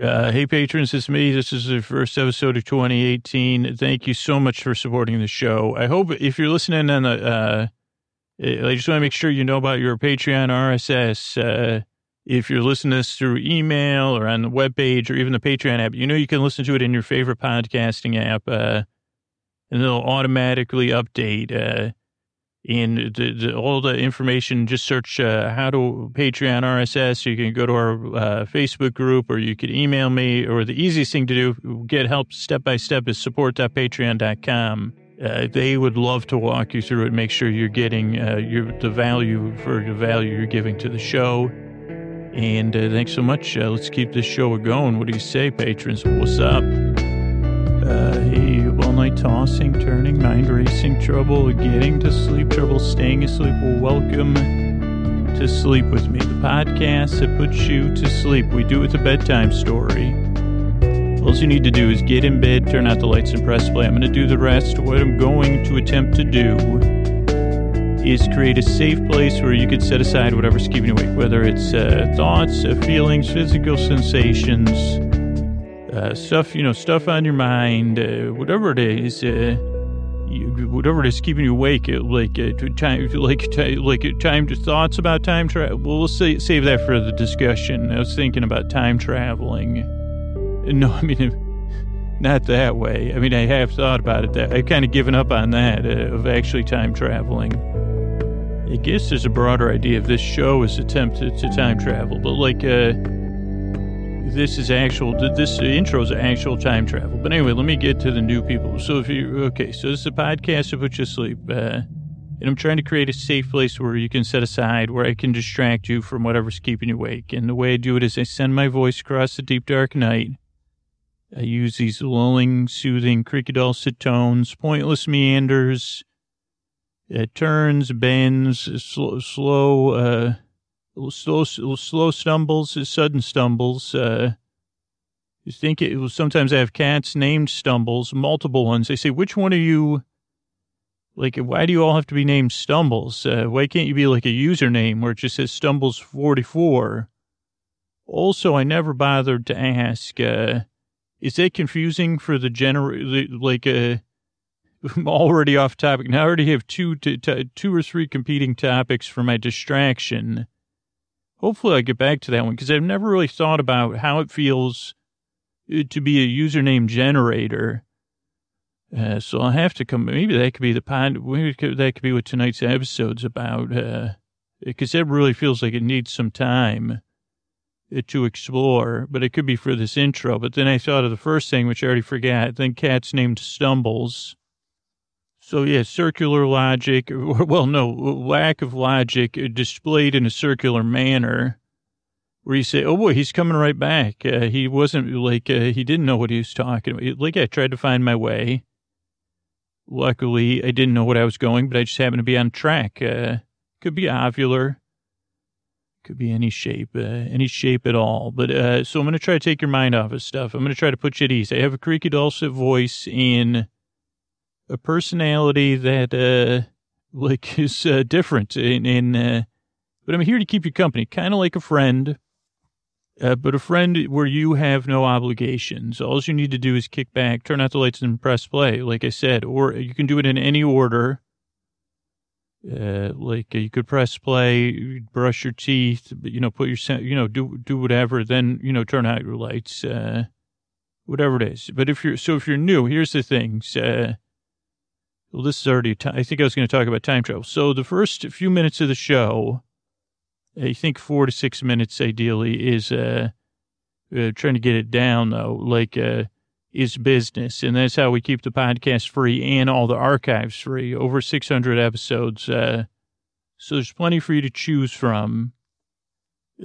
Uh, hey, patrons, it's me. This is the first episode of 2018. Thank you so much for supporting the show. I hope if you're listening on the, uh, I just want to make sure you know about your Patreon RSS. Uh, if you're listening to this through email or on the webpage or even the Patreon app, you know you can listen to it in your favorite podcasting app, uh, and it'll automatically update. And the, the, all the information, just search uh, how to Patreon RSS. You can go to our uh, Facebook group or you could email me. Or the easiest thing to do, get help step by step, is support.patreon.com. Uh, they would love to walk you through it, make sure you're getting uh, your, the value for the value you're giving to the show. And uh, thanks so much. Uh, let's keep this show going. What do you say, patrons? What's up? Uh, hey, all night tossing, turning, mind racing, trouble getting to sleep, trouble staying asleep. Well, welcome to Sleep With Me, the podcast that puts you to sleep. We do it with a bedtime story. All you need to do is get in bed, turn out the lights, and press play. I'm going to do the rest. What I'm going to attempt to do is create a safe place where you can set aside whatever's keeping you awake, whether it's uh, thoughts, uh, feelings, physical sensations uh, stuff, you know, stuff on your mind, uh, whatever it is, uh, you, whatever it is keeping you awake, uh, like uh, time, like like time thoughts about time travel. Well, we'll save that for the discussion. I was thinking about time traveling. No, I mean, not that way. I mean, I have thought about it. That I've kind of given up on that uh, of actually time traveling. I guess there's a broader idea of this show is attempt to, to time travel, but like. This is actual, this intro is actual time travel. But anyway, let me get to the new people. So if you, okay, so this is a podcast to put you to sleep. Uh, and I'm trying to create a safe place where you can set aside, where I can distract you from whatever's keeping you awake. And the way I do it is I send my voice across the deep dark night. I use these lulling, soothing, creaky dulcet tones, pointless meanders, uh, turns, bends, slow, slow uh, slow, slow stumbles, sudden stumbles. Uh, you think it was sometimes I have cats named Stumbles, multiple ones. They say, which one are you? Like, why do you all have to be named Stumbles? Uh, why can't you be like a username where it just says Stumbles44? Also, I never bothered to ask, uh, is that confusing for the general, like, uh, I'm already off topic. Now I already have two, t- t- two or three competing topics for my distraction. Hopefully I get back to that one because I've never really thought about how it feels uh, to be a username generator. Uh, so I'll have to come. Maybe that could be the pod. Maybe that could be what tonight's episode's about. Because uh, that really feels like it needs some time uh, to explore. But it could be for this intro. But then I thought of the first thing, which I already forgot. Then cat's named Stumbles. So yeah, circular logic, well, no, lack of logic displayed in a circular manner, where you say, "Oh boy, he's coming right back." Uh, he wasn't like uh, he didn't know what he was talking about. Like I tried to find my way. Luckily, I didn't know what I was going, but I just happened to be on track. Uh, could be ovular, could be any shape, uh, any shape at all. But uh, so I'm going to try to take your mind off of stuff. I'm going to try to put you at ease. I have a creaky dulcet voice in a personality that, uh, like is uh, different in, in uh, but I'm here to keep you company, kind of like a friend, uh, but a friend where you have no obligations. All you need to do is kick back, turn out the lights, and press play, like I said, or you can do it in any order. Uh, like you could press play, brush your teeth, you know, put your, you know, do do whatever. Then you know, turn out your lights, uh, whatever it is. But if you're so, if you're new, here's the things. Uh, well, this is already, t- I think I was going to talk about time travel. So the first few minutes of the show, I think four to six minutes ideally is, uh, uh trying to get it down though, like, uh, is business. And that's how we keep the podcast free and all the archives free. Over 600 episodes. Uh, so there's plenty for you to choose from.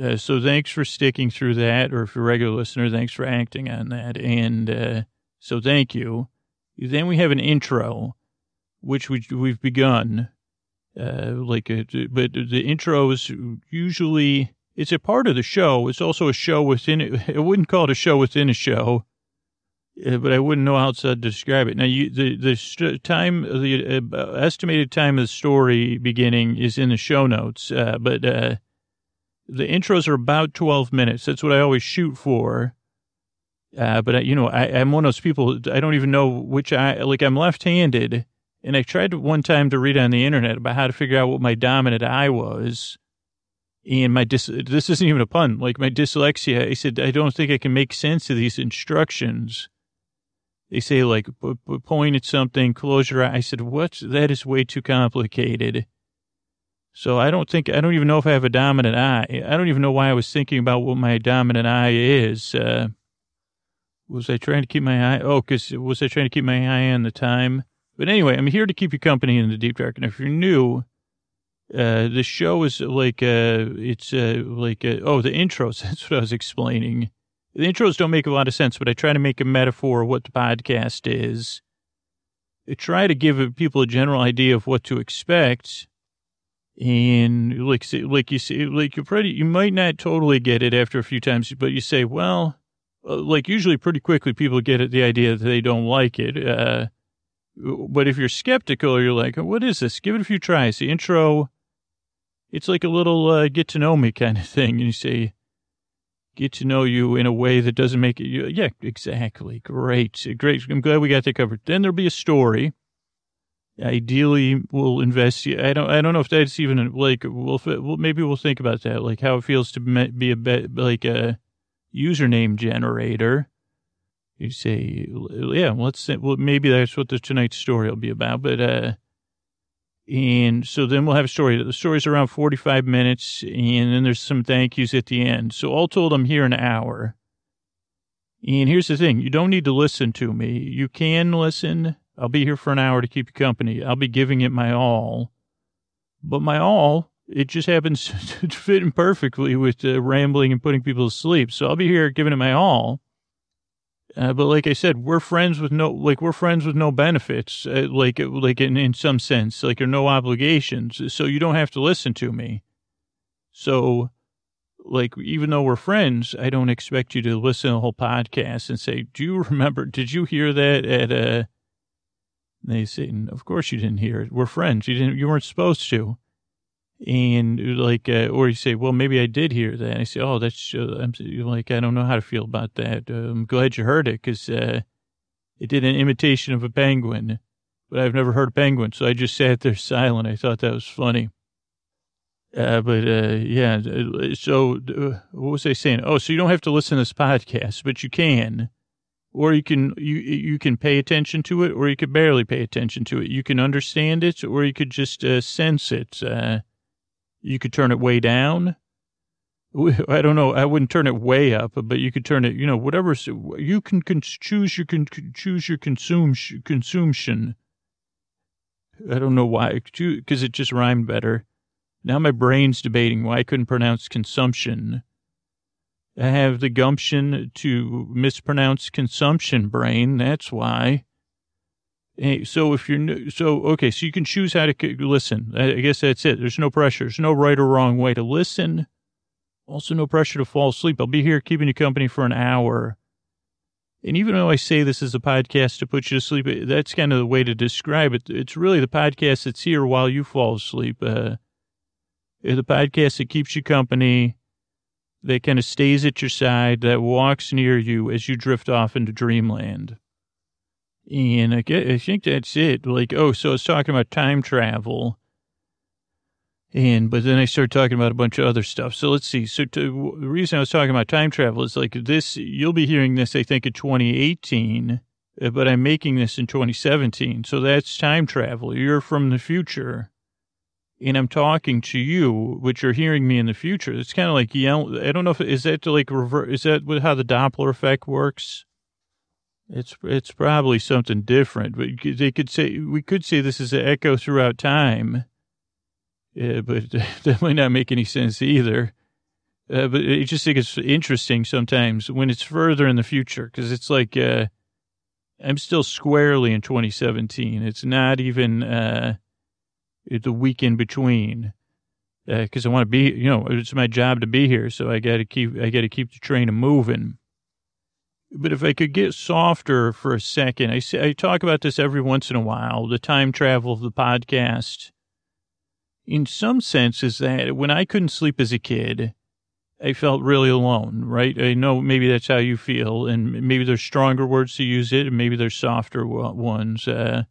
Uh, so thanks for sticking through that. Or if you're a regular listener, thanks for acting on that. And, uh, so thank you. Then we have an intro which we, we've begun. Uh, like, a, but the intro is usually, it's a part of the show. It's also a show within it. I wouldn't call it a show within a show, uh, but I wouldn't know how to describe it. Now, you, the, the time, the uh, estimated time of the story beginning is in the show notes, uh, but, uh, the intros are about 12 minutes. That's what I always shoot for. Uh, but I, you know, I, I'm one of those people. I don't even know which I Like I'm left-handed, and I tried one time to read on the internet about how to figure out what my dominant eye was. And my dis, this isn't even a pun. Like my dyslexia, I said I don't think I can make sense of these instructions. They say like p- p- point at something, close your eye. I said what? That is way too complicated. So I don't think I don't even know if I have a dominant eye. I don't even know why I was thinking about what my dominant eye is. Uh, was I trying to keep my eye? Oh, because was I trying to keep my eye on the time? But anyway, I'm here to keep you company in the deep dark. And if you're new, uh, the show is like, uh, it's, uh, like, uh, oh, the intros. That's what I was explaining. The intros don't make a lot of sense, but I try to make a metaphor of what the podcast is. I try to give people a general idea of what to expect. And like, like you say, like you're pretty, you might not totally get it after a few times, but you say, well, uh, like usually pretty quickly people get it, the idea that they don't like it. Uh, but if you're skeptical you're like, what is this? Give it a few tries. The intro, it's like a little uh, get to know me kind of thing. And you say, get to know you in a way that doesn't make it, yeah, exactly. Great. Great. I'm glad we got that covered. Then there'll be a story. Ideally, we'll invest. I don't. I don't know if that's even like. We'll, we'll maybe we'll think about that, like how it feels to be a bit like a username generator. You say, yeah, let's well, maybe that's what the tonight's story will be about. But, uh, and so then we'll have a story. The story's around 45 minutes, and then there's some thank yous at the end. So all told, I'm here an hour. And here's the thing you don't need to listen to me. You can listen. I'll be here for an hour to keep you company. I'll be giving it my all. But my all it just happens to fit in perfectly with uh, rambling and putting people to sleep. So I'll be here giving it my all. Uh, but like I said, we're friends with no, like we're friends with no benefits, uh, like, like in, in some sense, like, or no obligations. So you don't have to listen to me. So like, even though we're friends, I don't expect you to listen to the whole podcast and say, do you remember, did you hear that at uh, they say, of course you didn't hear it. We're friends. You didn't, you weren't supposed to and like, uh, or you say, well, maybe I did hear that. And I say, oh, that's uh, I'm like, I don't know how to feel about that. Uh, I'm glad you heard it because uh, it did an imitation of a penguin, but I've never heard a penguin, so I just sat there silent. I thought that was funny. Uh, but uh, yeah, so what was I saying? Oh, so you don't have to listen to this podcast, but you can, or you can you you can pay attention to it, or you could barely pay attention to it. You can understand it, or you could just sense it. You could turn it way down. I don't know. I wouldn't turn it way up, but you could turn it, you know, whatever. You can, choose your can choose your consumption. I don't know why, because it just rhymed better. Now my brain's debating why I couldn't pronounce consumption. I have the gumption to mispronounce consumption brain. That's why. Hey, so if you're new, so okay, so you can choose how to listen. I guess that's it. There's no pressure. There's no right or wrong way to listen. Also, no pressure to fall asleep. I'll be here keeping you company for an hour. And even though I say this is a podcast to put you to sleep, that's kind of the way to describe it. It's really the podcast that's here while you fall asleep. Uh, the podcast that keeps you company, that kind of stays at your side, that walks near you as you drift off into dreamland. And I, get, I think that's it. Like, oh, so I was talking about time travel. And, but then I started talking about a bunch of other stuff. So let's see. So to, the reason I was talking about time travel is like this, you'll be hearing this, I think, in 2018, uh, but I'm making this in 2017. So that's time travel. You're from the future and I'm talking to you, which you're hearing me in the future. It's kind of like yell. I don't know if, is that like reverse. is that how the Doppler effect works? It's it's probably something different, but they could say we could say this is an echo throughout time. Yeah, but that might not make any sense either. Uh, but I just think it's interesting sometimes when it's further in the future because it's like uh, I'm still squarely in 2017. It's not even uh, the week in between because uh, I want to be. You know, it's my job to be here, so I got to keep I got to keep the train moving. But if I could get softer for a second, I, say, I talk about this every once in a while, the time travel of the podcast. In some sense, is that when I couldn't sleep as a kid, I felt really alone, right? I know maybe that's how you feel, and maybe there's stronger words to use it, and maybe there's softer ones. Uh,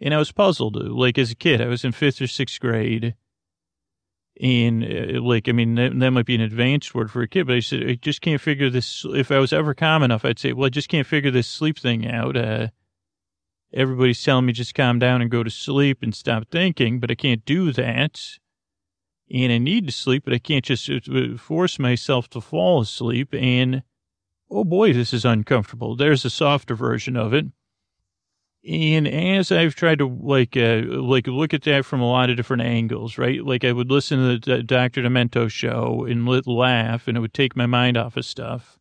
and I was puzzled. Like as a kid, I was in fifth or sixth grade, and uh, like I mean that, that, might be an advanced word for a kid, but I said I just can't figure this. If I was ever calm enough, I'd say, well, I just can't figure this sleep thing out. Uh, everybody's telling me just calm down and go to sleep and stop thinking, but I can't do that. And I need to sleep, but I can't just uh, force myself to fall asleep. And oh boy, this is uncomfortable. There's a softer version of it. And as I've tried to like, uh, like look at that from a lot of different angles, right? Like I would listen to the Dr. Demento show and laugh and it would take my mind off of stuff.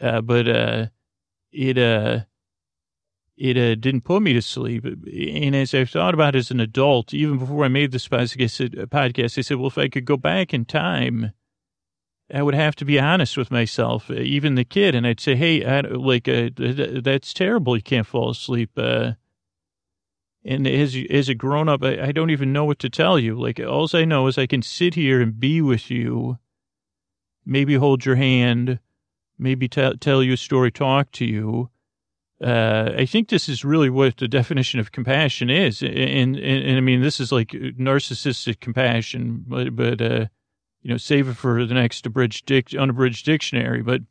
Uh, but, uh, it, uh, it uh, didn't put me to sleep. And as I've thought about as an adult, even before I made this podcast, I said, well, if I could go back in time, I would have to be honest with myself, uh, even the kid, and I'd say, "Hey, I, like uh, that's terrible. You can't fall asleep." Uh, and as as a grown up, I, I, don't even know what to tell you. Like all I know is I can sit here and be with you, maybe hold your hand, maybe t- tell you a story, talk to you. Uh, I think this is really what the definition of compassion is, and and, and I mean this is like narcissistic compassion, but but uh, you know, save it for the next abridged dic- unabridged dictionary, but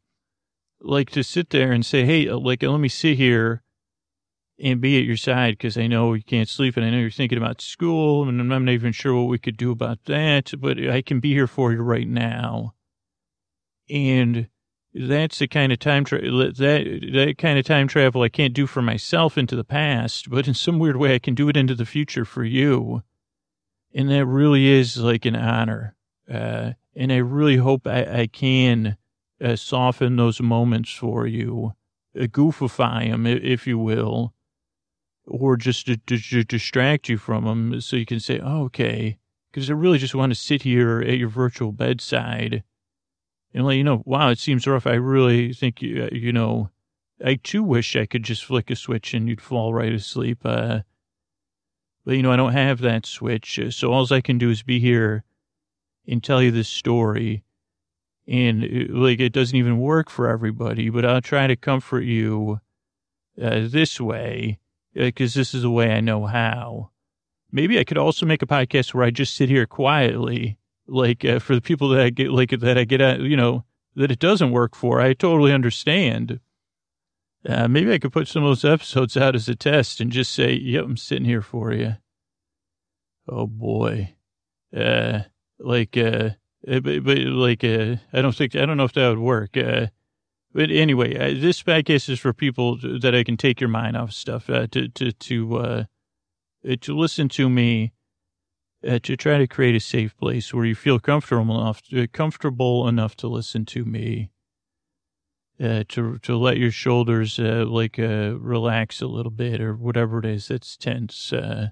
like to sit there and say, Hey, uh, like, let me sit here and be at your side because I know you can't sleep and I know you're thinking about school and I'm not even sure what we could do about that, but I can be here for you right now. And that's the kind of time tra- that that kind of time travel I can't do for myself into the past, but in some weird way I can do it into the future for you. And that really is like an honor. Uh, and I really hope I, I can uh, soften those moments for you, uh, goofify them, if you will, or just to, to, to, distract you from them so you can say, oh, okay, because I really just want to sit here at your virtual bedside and let you know, wow, it seems rough. I really think, you, uh, you know, I too wish I could just flick a switch and you'd fall right asleep. Uh, but, you know, I don't have that switch. So all I can do is be here and tell you this story. And uh, like, it doesn't even work for everybody, but I'll try to comfort you uh, this way because uh, this is the way I know how. Maybe I could also make a podcast where I just sit here quietly, like uh, for the people that I get, like that I get you know, that it doesn't work for. I totally understand. Uh, maybe I could put some of those episodes out as a test and just say, "Yep, I'm sitting here for you." Oh boy, uh, like, uh, uh, but, but like, uh, I don't think, I don't know if that would work. Uh, but anyway, uh, this podcast is for people that I can take your mind off stuff, uh, to, to, to, uh, uh to listen to me, uh, to try to create a safe place where you feel comfortable enough, to, comfortable enough to listen to me, uh, to, to let your shoulders, uh, like, uh, relax a little bit or whatever it is that's tense, uh,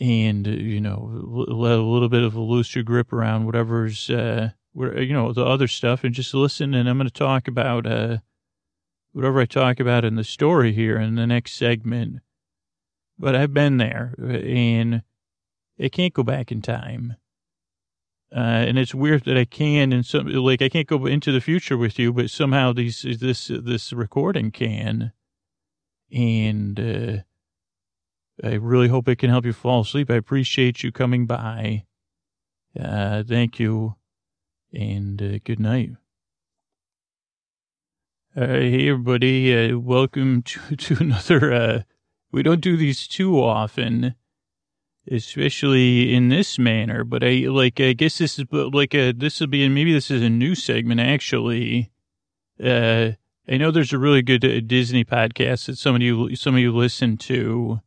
and, you know, let a little bit of a looser grip around whatever's, uh, where, you know, the other stuff and just listen. And I'm going to talk about, uh, whatever I talk about in the story here in the next segment. But I've been there and I can't go back in time. Uh, and it's weird that I can, and some like I can't go into the future with you, but somehow these this this recording can, and uh, I really hope it can help you fall asleep. I appreciate you coming by. Uh, thank you, and uh, good night. Uh, hey, everybody. Uh, welcome to, to another. Uh, we don't do these too often, especially in this manner, but I like, I guess this is like a, this will be, maybe this is a new segment actually. Uh, I know there's a really good uh, Disney podcast that some of you, some of you listen to uh,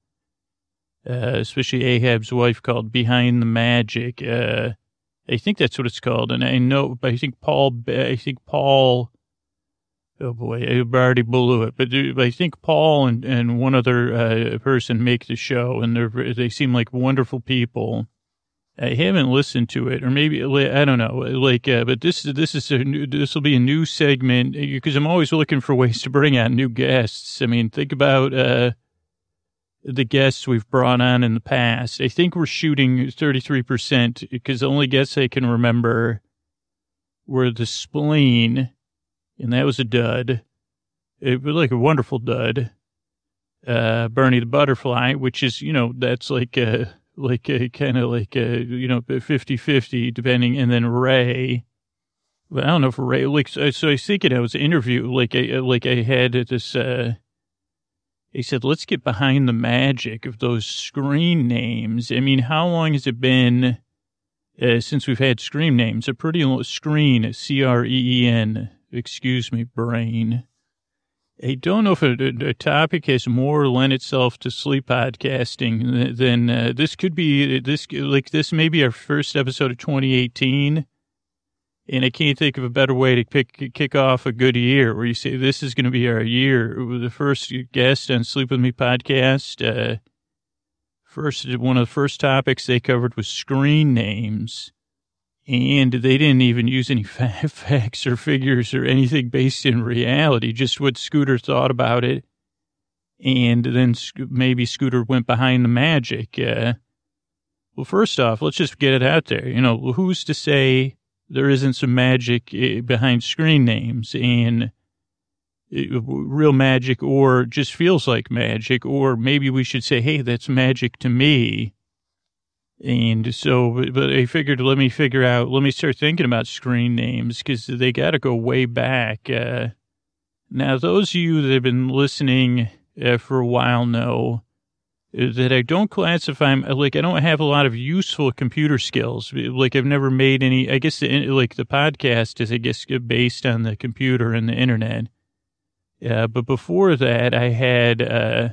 especially Ahab's wife, called Behind the Magic. Uh, I think that's what it's called. And I know, I think Paul, I think Paul, oh boy, I already blew it. But I think Paul and, and one other uh, person make the show, and they they seem like wonderful people. I haven't listened to it, or maybe I don't know. Like, uh, but this this is a new, this will be a new segment because I'm always looking for ways to bring out new guests. I mean, think about uh, the guests we've brought on in the past. I think we're shooting 33% because the only guests I can remember were the spleen, and that was a dud. It was like a wonderful dud. Uh, Bernie the butterfly, which is, you know, that's like a, like a kind of like a, you know, 50 50 depending. And then Ray, but I don't know if Ray, like, so, so I was thinking I was interview, like I, like I had this, uh, he said, let's get behind the magic of those screen names. I mean, how long has it been uh, since we've had screen names? A pretty long screen, C R E E N. Excuse me, brain. I don't know if a, a, topic has more lent itself to sleep podcasting than uh, this could be. This like this may be our first episode of 2018, and I can't think of a better way to pick, kick off a good year where you say this is going to be our year. The first guest on Sleep with Me podcast. Uh, first, one of the first topics they covered was screen names and they didn't even use any facts or figures or anything based in reality, just what Scooter thought about it. And then maybe Scooter went behind the magic. Uh, well, first off, let's just get it out there. You know, who's to say there isn't some magic eh, behind screen names and eh, real magic or just feels like magic? Or maybe we should say, hey, that's magic to me and so, but I figured, let me figure out, let me start thinking about screen names because they got to go way back. Uh, now, those of you that have been listening uh, for a while know that I don't classify, like, I don't have a lot of useful computer skills. Like, I've never made any, I guess, the, like, the podcast is, I guess, based on the computer and the internet. Uh, but before that, I had, uh,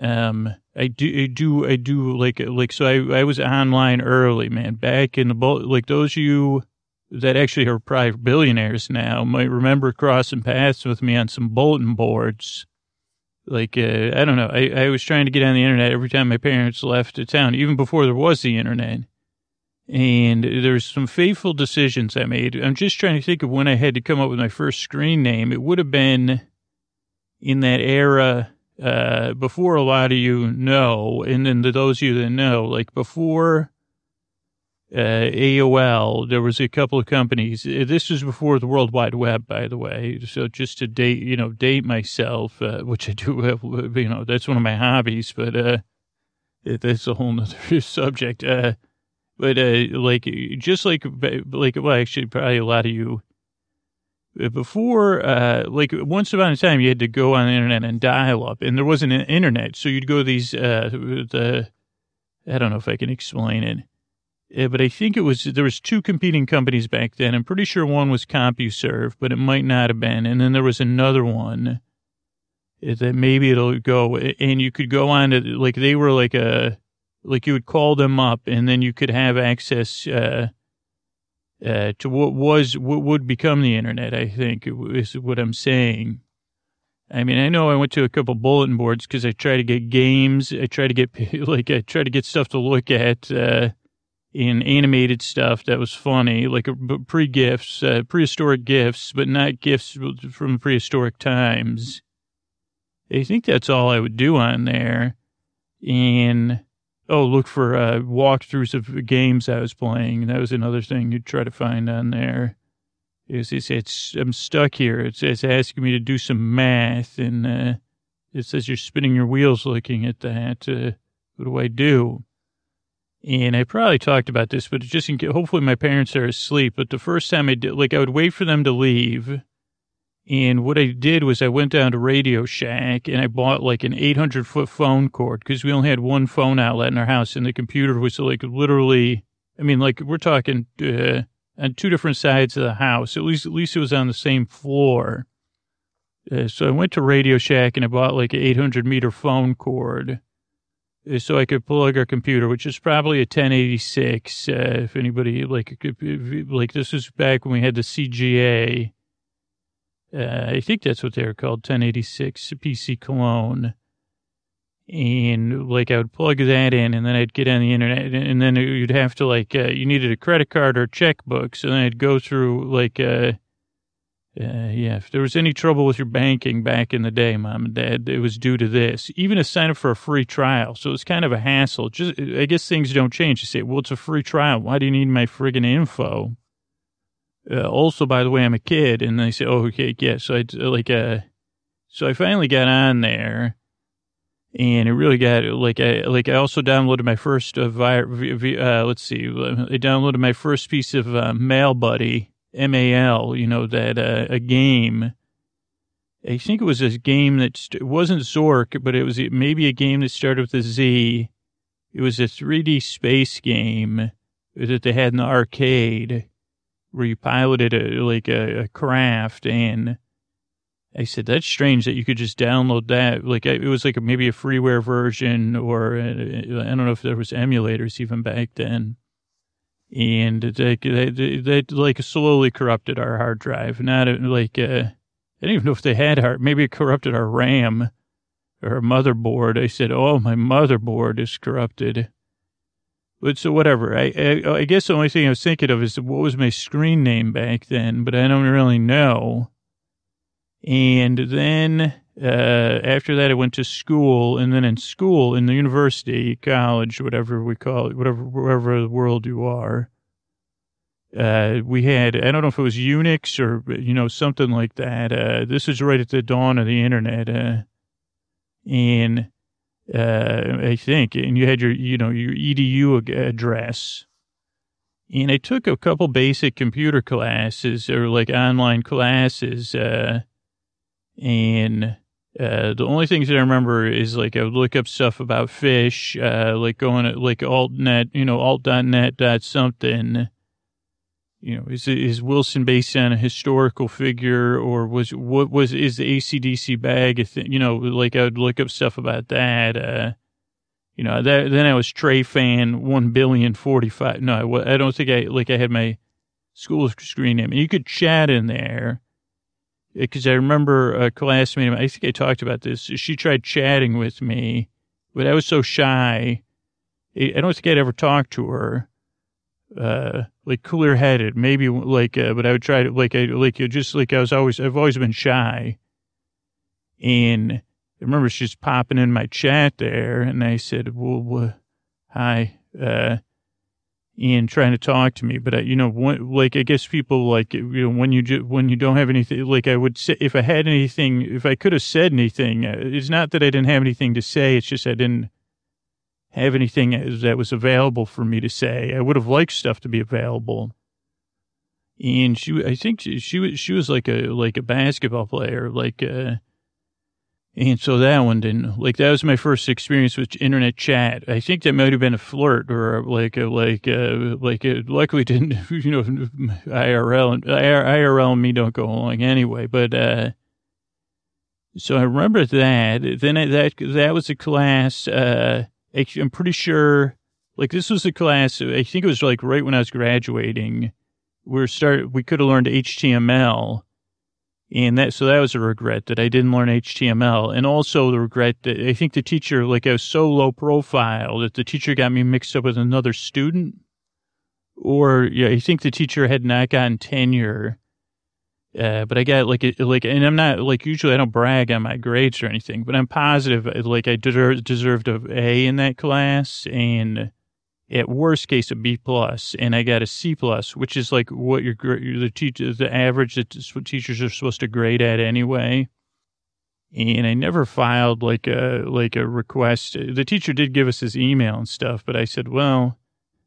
um, I do, I do, I do like, like, so I, I was online early, man, back in the, like those of you that actually are probably billionaires now might remember crossing paths with me on some bulletin boards. Like, uh, I don't know. I, I was trying to get on the internet every time my parents left the town, even before there was the internet. And there's some fateful decisions I made. I'm just trying to think of when I had to come up with my first screen name. It would have been in that era uh, before a lot of you know, and then those of you that know, like before uh, AOL, there was a couple of companies. Uh, this was before the World Wide Web, by the way. So just to date, you know, date myself, uh, which I do have, you know, that's one of my hobbies, but uh, that's a whole nother subject. Uh, but uh, like, just like, like, well, actually, probably a lot of you before, uh, like once upon a time, you had to go on the internet and dial up, and there wasn't an internet, so you'd go these. Uh, the I don't know if I can explain it, uh, but I think it was there was two competing companies back then. I'm pretty sure one was CompuServe, but it might not have been, and then there was another one uh, that maybe it'll go, and you could go on to like they were like a like you would call them up, and then you could have access. Uh, uh, to what was what would become the internet. I think is what I'm saying. I mean, I know I went to a couple bulletin boards because I try to get games. I try to get like I try to get stuff to look at uh, in animated stuff that was funny, like pre gifts, uh, prehistoric gifts, but not gifts from prehistoric times. I think that's all I would do on there, and Oh, look for uh, walkthroughs of games I was playing. That was another thing you'd try to find on there. It's, it's, it's I'm stuck here. It's, it's asking me to do some math, and uh, it says you're spinning your wheels looking at that. Uh, what do I do? And I probably talked about this, but just in case, hopefully my parents are asleep. But the first time I did, like, I would wait for them to leave and what I did was I went down to Radio Shack and I bought like an 800 foot phone cord because we only had one phone outlet in our house and the computer was like literally, I mean, like we're talking uh, on two different sides of the house. At least, at least it was on the same floor. Uh, so I went to Radio Shack and I bought like an 800 meter phone cord so I could plug our computer, which is probably a 1086. Uh, if anybody like, like this was back when we had the CGA uh, I think that's what they were called, 1086 PC clone. And like I would plug that in and then I'd get on the internet and then you'd have to like, uh, you needed a credit card or checkbook. So then I'd go through like, uh, yeah, if there was any trouble with your banking back in the day, mom and dad, it was due to this. Even to sign up for a free trial. So it's kind of a hassle. Just, I guess things don't change. You say, well, it's a free trial. Why do you need my friggin' info? uh, also, by the way, I'm a kid. And they say, oh, okay, yeah. So I, like, uh, so I finally got on there and it really got like I like I also downloaded my first uh, vi- uh let's see I downloaded my first piece of uh, Mail Buddy M A L you know that uh, a game I think it was a game that st- wasn't Zork but it was maybe a game that started with a Z it was a 3D space game that they had in the arcade where you piloted a like a, a craft and I said, that's strange that you could just download that. Like it was like a, maybe a freeware version or uh, I don't know if there was emulators even back then. And they, they, they, like slowly corrupted our hard drive. Not like, uh, I don't even know if they had hard, maybe it corrupted our RAM or our motherboard. I said, oh, my motherboard is corrupted. But so whatever. I, I, I guess the only thing I was thinking of is what was my screen name back then, but I don't really know. And then uh, after that, I went to school, and then in school, in the university, college, whatever we call it, whatever wherever the world you are, uh, we had I don't know if it was Unix or you know something like that. Uh, this is right at the dawn of the internet, uh, and uh, I think, and you had your you know your edu address. And I took a couple basic computer classes or like online classes, and uh, the only things that I remember is like I would look up stuff about Phish, uh, like going to like altnet, you know, alt.net dot something. You know, is is Wilson based on a historical figure or was what was is the ACDC bag a thing? You know, like I would look up stuff about that. Uh, you know, that then I was Trey fan one billion forty five. No, I, I don't think I like I had my school screen name. You could chat in there because I remember a classmate, I think I talked about this. She tried chatting with me, but I was so shy. I don't think I'd ever talked to her. Uh, like clear headed, maybe like, uh, but I would try to like, I like just like I was always, I've always been shy. And I remember she's popping in my chat there, and I said, "Well, well hi." Uh, and trying to talk to me. But I, you know, when, like I guess people like you know when you ju- when you don't have anything, like I would say if I had anything, if I could have said anything, uh, it's not that I didn't have anything to say. It's just I didn't have anything that was available for me to say. I would have liked stuff to be available. And she, I think she, she was, she was like a, like a basketball player, like, uh, and so that one didn't like that was my first experience with internet chat. I think that might have been a flirt or like a, like a, like a, luckily didn't you know IRL and IRL and me don't go along anyway. But uh, so I remember that. Then I, that that was a class. Uh, I'm pretty sure like this was a class. I think it was like right when I was graduating. We are start we could have learned HTML and that, so that was a regret that I didn't learn HTML. And also the regret that I think the teacher, like I was so low profile that the teacher got me mixed up with another student. Or, yeah, I think the teacher had not gotten tenure. Uh, but I got like, like, and I'm not like, usually I don't brag on my grades or anything, but I'm positive, like I deserved, deserved a A in that class. And, at worst case a B plus, and I got a C plus, which is like what your the teacher the average that teachers are supposed to grade at anyway. And I never filed like a like a request. The teacher did give us his email and stuff, but I said, well,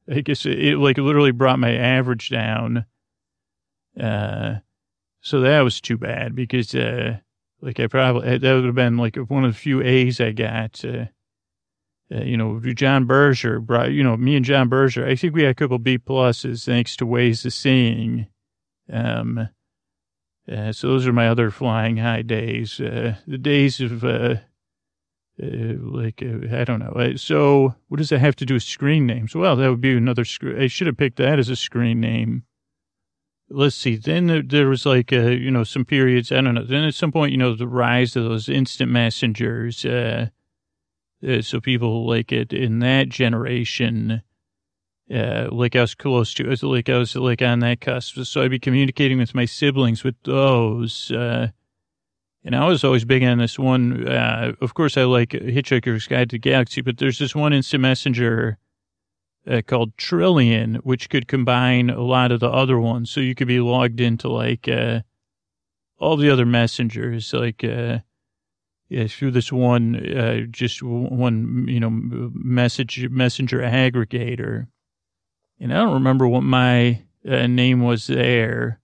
I guess it, it like literally brought my average down. Uh, so that was too bad because uh, like I probably that would have been like one of the few A's I got. Uh, uh, you know, John Berger, brought, you know, me and John Berger, I think we had a couple B pluses thanks to ways of seeing. Um, uh, so those are my other flying high days. Uh, the days of, uh, uh like, uh, I don't know. So what does that have to do with screen names? Well, that would be another screen. I should have picked that as a screen name. Let's see. Then there, there was like, you know, some periods. I don't know. Then at some point, you know, the rise of those instant messengers, uh, so people like it in that generation, uh, like I was close to, like I was like on that cusp. So I'd be communicating with my siblings with those. Uh, and I was always big on this one. Uh, of course, I like Hitchhiker's Guide to the Galaxy, but there's this one instant messenger uh, called Trillian, which could combine a lot of the other ones. So you could be logged into like uh, all the other messengers, like uh, through this one, uh, just one, you know, message messenger aggregator. And I don't remember what my uh, name was there.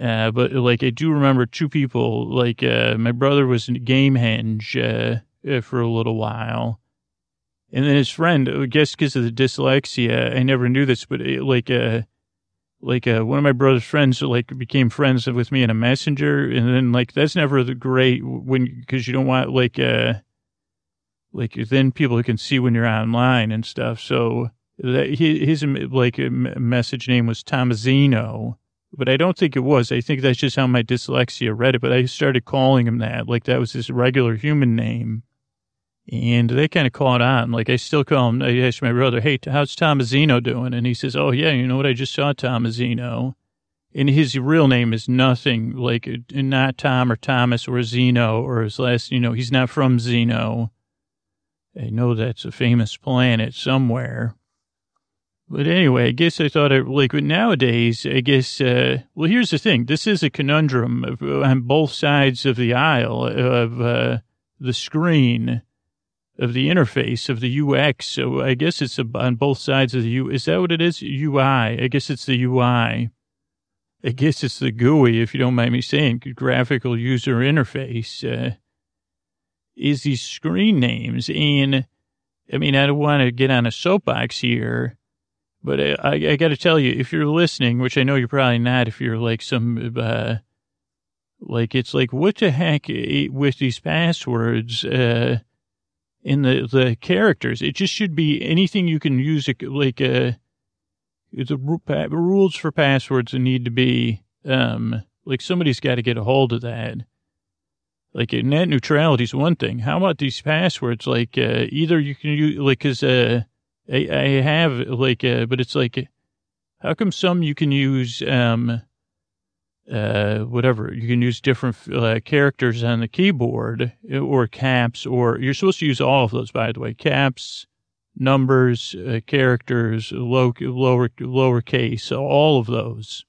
Uh, but like I do remember two people, like uh, my brother was in Gamehenge uh, uh, for a little while, and then his friend, I guess because of the dyslexia, I never knew this, but it, like uh, like uh, one of my brother's friends like became friends with me in a messenger, and then like that's never the great when because you don't want like uh like then people who can see when you're online and stuff. So that his like message name was Tomazino but I don't think it was. I think that's just how my dyslexia read it. But I started calling him that, like that was his regular human name. And they kind of caught on. Like I still call him. I asked my brother, "Hey, how's Tomazino doing?" And he says, "Oh yeah, you know what? I just saw Tomazino." And his real name is nothing like not Tom or Thomas or Zeno or his last. You know, he's not from Zeno. I know that's a famous planet somewhere. But anyway, I guess I thought it like nowadays, I guess, uh, well, here's the thing. This is a conundrum of, on both sides of the aisle of uh, the screen of the interface of the UX. So I guess it's on both sides of the U. Is that what it is? UI. I guess it's the UI. I guess it's the GUI, if you don't mind me saying, graphical user interface, uh, is these screen names. And I mean, I don't want to get on a soapbox here but I, I, I got to tell you, if you're listening, which I know you're probably not, if you're like some, uh, like it's like what the heck eh, with these passwords, uh, in the the characters, it just should be anything you can use, like uh, the rules for passwords need to be, um, like somebody's got to get a hold of that. Like net neutrality is one thing. How about these passwords? Like uh, either you can use like because uh I, I have like, uh, but it's like, how come some you can use, um, uh, whatever, you can use different uh, characters on the keyboard uh, or caps, or you're supposed to use all of those, by the way, caps, numbers, uh, characters, low, lower, lowercase, all of those.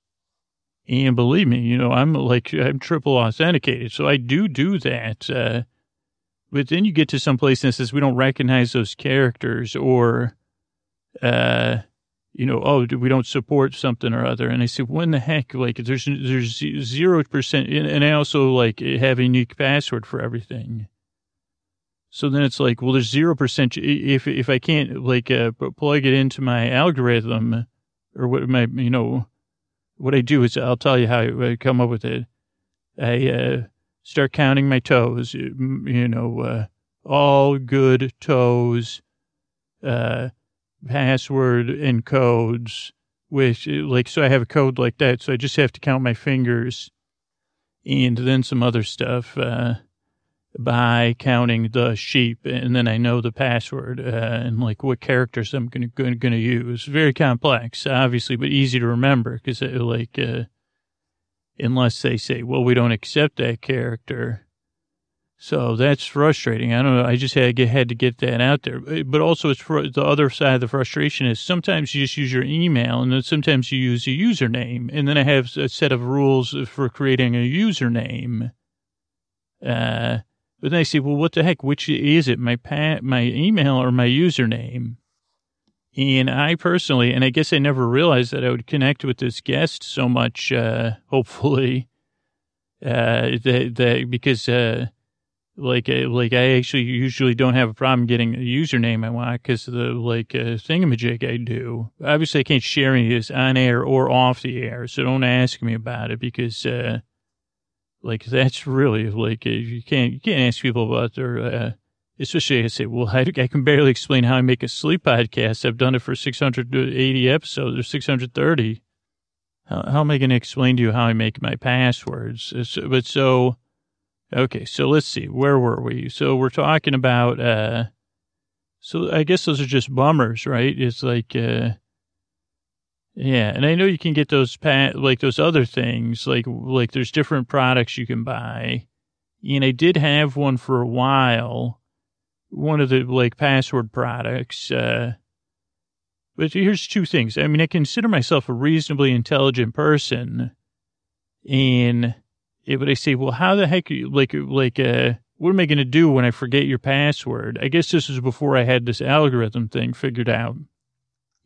And believe me, you know, I'm like, I'm triple authenticated. So I do do that. Uh, but then you get to some place and says we don't recognize those characters or uh, you know, oh, we don't support something or other. And I said, when the heck, like, there's, there's zero percent. And I also like have a unique password for everything. So then it's like, well, there's zero percent. If, if I can't like, uh, plug it into my algorithm or what my, you know, what I do is I'll tell you how I come up with it. I, uh, start counting my toes, you know, uh, all good toes, uh, password and codes, which like, so I have a code like that. So I just have to count my fingers and then some other stuff, uh, by counting the sheep. And then I know the password, uh, and like what characters I'm going to, going to use. Very complex, obviously, but easy to remember because like, uh, unless they say, well, we don't accept that character so that's frustrating. I don't know. I just had, had to get that out there. But also, it's for the other side of the frustration is sometimes you just use your email, and then sometimes you use a username, and then I have a set of rules for creating a username. Uh, but then I say, well, what the heck? Which is it? My pa- my email or my username? And I personally, and I guess I never realized that I would connect with this guest so much. Uh, hopefully, uh, that that because uh like uh, like I actually usually don't have a problem getting a username I want because the like uh, thingamajig I do. Obviously, I can't share any of this on air or off the air, so don't ask me about it because uh, like that's really like uh, you can't you can't ask people about their. Uh, especially, I say, well, I, I can barely explain how I make a sleep podcast. I've done it for 680 episodes or 630. How, how am I going to explain to you how I make my passwords? but so Okay, so let's see. Where were we? So we're talking about, uh, so I guess those are just bummers, right? It's like, uh, yeah, and I know you can get those pat like those other things, like like there's different products you can buy. And I did have one for a while, one of the like password products, uh, But here's two things. I mean, I consider myself a reasonably intelligent person. And it would I say, well, how the heck, are you, like, like, uh, what am I going to do when I forget your password? I guess this was before I had this algorithm thing figured out.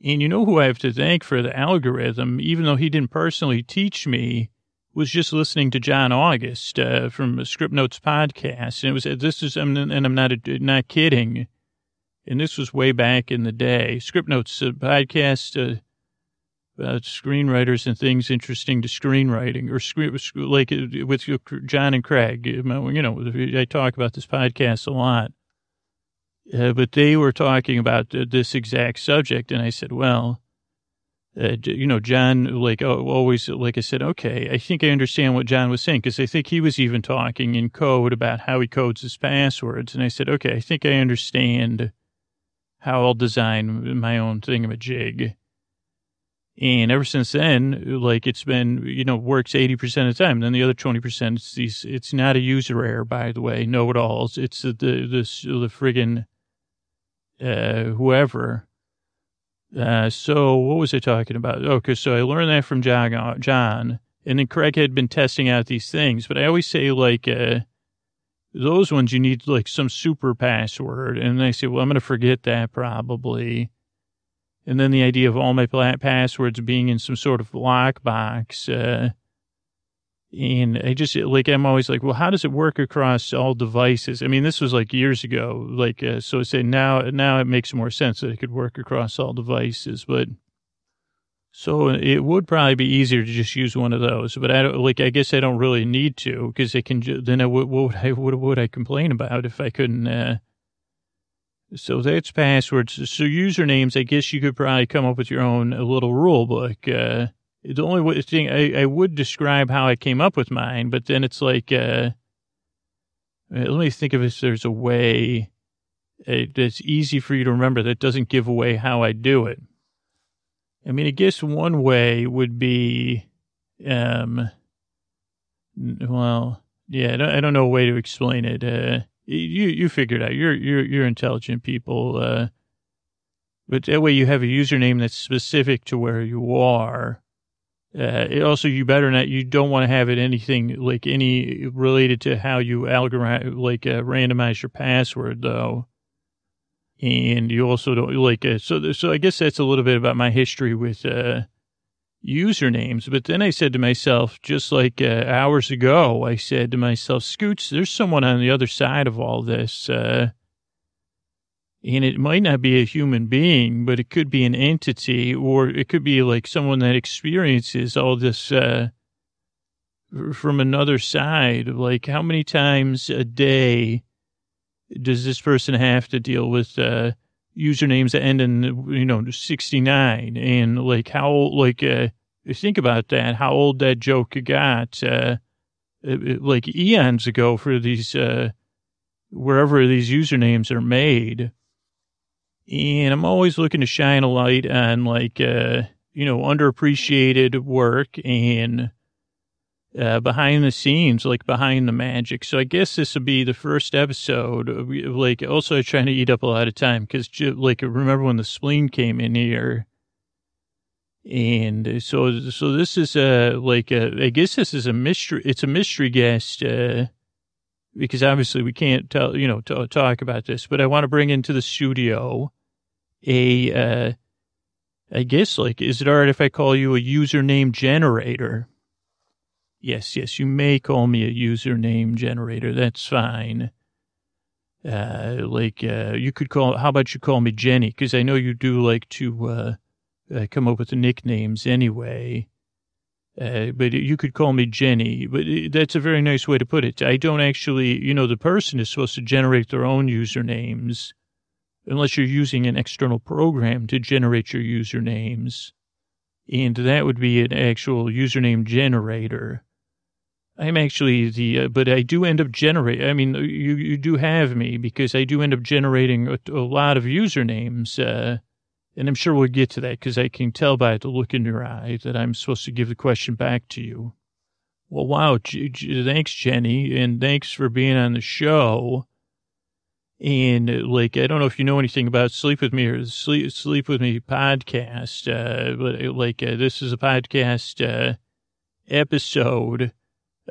And you know who I have to thank for the algorithm, even though he didn't personally teach me, was just listening to John August uh, from Script Notes podcast. And it was, this is, and I'm not, not kidding and this was way back in the day. Script Notes uh, podcast uh, about screenwriters and things interesting to screenwriting, or screen, like uh, with John and Craig. You know, I talk about this podcast a lot. Uh, but they were talking about this exact subject, and I said, "Well, uh, you know, John, like always, like I said, okay, I think I understand what John was saying because I think he was even talking in code about how he codes his passwords, and I said, okay, I think I understand." how I'll design my own thingamajig. And ever since then, like it's been, you know, works 80% of the time. Then the other 20%, it's these, it's not a user error, by the way, know it alls. It's the, the, the, the friggin', uh, whoever. Uh, so what was I talking about? Okay. So I learned that from John, John and then Craig had been testing out these things, but I always say like, uh, those ones you need like some super password. And they say, well, I'm going to forget that probably. And then the idea of all my passwords being in some sort of lockbox. Uh, and I just like, I'm always like, well, how does it work across all devices? I mean, this was like years ago. Like, uh, so I say now, now it makes more sense that it could work across all devices, but so it would probably be easier to just use one of those, but I don't like. I guess I don't really need to because it can. Then I would. What would I? What would I complain about if I couldn't? Uh, so that's passwords. So usernames. I guess you could probably come up with your own little rule book. Uh, the only thing I, I would describe how I came up with mine, but then it's like, uh, let me think of if there's a way uh, that's easy for you to remember that doesn't give away how I do it. I mean, I guess one way would be, um, well, yeah, I don't, I don't know a way to explain it. Uh, you, you figured out. You're, you're, you're intelligent people. Uh, but that way you have a username that's specific to where you are. Uh, it also, you better not, you don't want to have it anything like any related to how you algorithm, like, uh, randomize your password though and you also don't like uh, so so i guess that's a little bit about my history with uh usernames but then i said to myself just like uh, hours ago i said to myself scoots there's someone on the other side of all this uh and it might not be a human being but it could be an entity or it could be like someone that experiences all this uh from another side like how many times a day does this person have to deal with uh, usernames that end in you know 69 and like how like uh, think about that how old that joke got uh, like eons ago for these uh, wherever these usernames are made. And i'm always looking to shine a light on like uh, you know underappreciated work and uh, behind the scenes, like behind the magic. So I guess this will be the first episode. Of, like, also trying to eat up a lot of time because, like, remember when the spleen came in here, and so so this is a like a, I guess this is a mystery. It's a mystery guest uh, because obviously we can't tell you know t- talk about this, but I want to bring into the studio a. Uh, I guess like is it all right if I call you a username generator? Yes, yes, you may call me a username generator. That's fine. Uh, like, uh, you could call, how about you call me Genny? Because I know you do like to, uh, uh, come up with nicknames anyway. Uh, but you could call me Genny, but that's a very nice way to put it. I don't actually, you know, the person is supposed to generate their own usernames unless you're using an external program to generate your usernames. And that would be an actual username generator. I'm actually the, uh, but I do end up generating. I mean, you you do have me because I do end up generating a, a lot of usernames, uh, and I'm sure we'll get to that because I can tell by the look in your eye that I'm supposed to give the question back to you. Well, wow, G- G- thanks, Genny, and thanks for being on the show. And uh, like, I don't know if you know anything about Sleep With Me or Sleep, Sleep With Me podcast, uh, but uh, like, this is a podcast, uh, episode,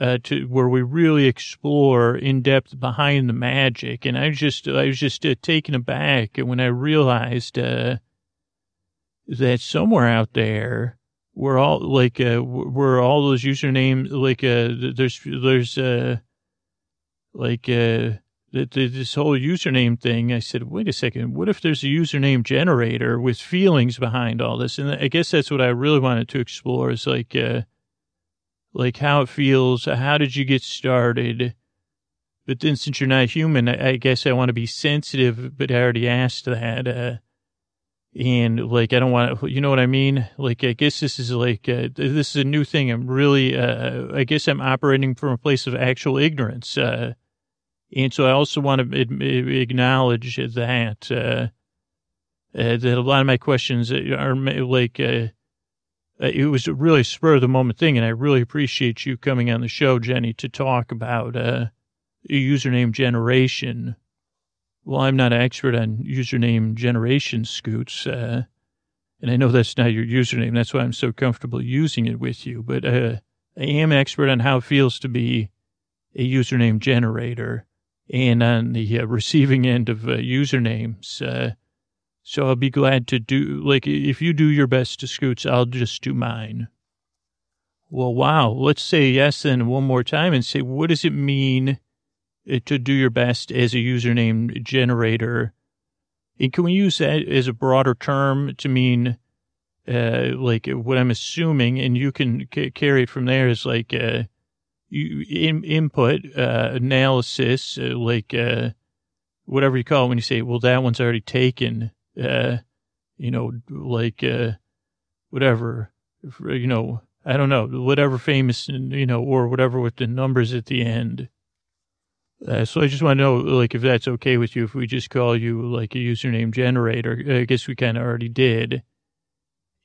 uh, to where we really explore in depth behind the magic. And I just, I was just uh, taken aback when I realized, uh, that somewhere out there, we're all like, uh, we're all those usernames, like, uh, there's, there's, uh, like, uh, this whole username thing, I said, wait a second, what if there's a username generator with feelings behind all this? And I guess that's what I really wanted to explore is like, uh, like how it feels. How did you get started? But then since you're not human, I, guess I want to be sensitive, but I already asked that. Uh, and like, I don't want to, you know what I mean? Like, I guess this is like, uh, this is a new thing. I'm really, uh, I guess I'm operating from a place of actual ignorance. Uh, and so I also want to acknowledge that, uh, uh, that a lot of my questions are like, it was a really spur of the moment thing. And I really appreciate you coming on the show, Genny, to talk about, uh, username generation. Well, I'm not an expert on username generation scoots. Uh, and I know that's not your username. That's why I'm so comfortable using it with you. But, uh, I am expert on how it feels to be a username generator and on the uh, receiving end of uh, usernames. So I'll be glad to do, like, if you do your best to Scoots, I'll just do mine. Well, wow. Let's say yes then one more time and say, what does it mean uh, to do your best as a username generator? And can we use that as a broader term to mean, uh, like what I'm assuming, and you can c- carry it from there is like, uh, you in, input uh, analysis, uh, like uh, whatever you call it when you say, well, that one's already taken, uh, you know, like uh, whatever, you know, I don't know, whatever famous, you know, or whatever with the numbers at the end. Uh, so I just want to know, like, if that's okay with you, if we just call you like a username generator. I guess we kind of already did.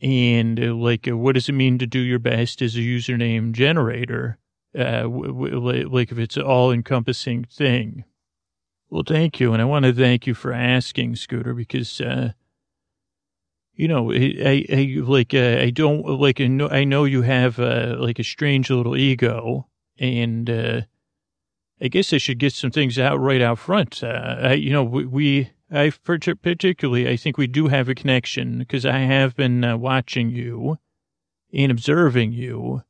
And uh, like, uh, what does it mean to do your best as a username generator? uh, like if it's an all encompassing thing. Well, thank you. And I want to thank you for asking, Scooter, because, uh, you know, I, I, like, uh, I don't, like, I know, I know you have, uh, like a strange little ego and, uh, I guess I should get some things out right out front. Uh, I, you know, we, we I particularly, I think we do have a connection because I have been uh, watching you and observing you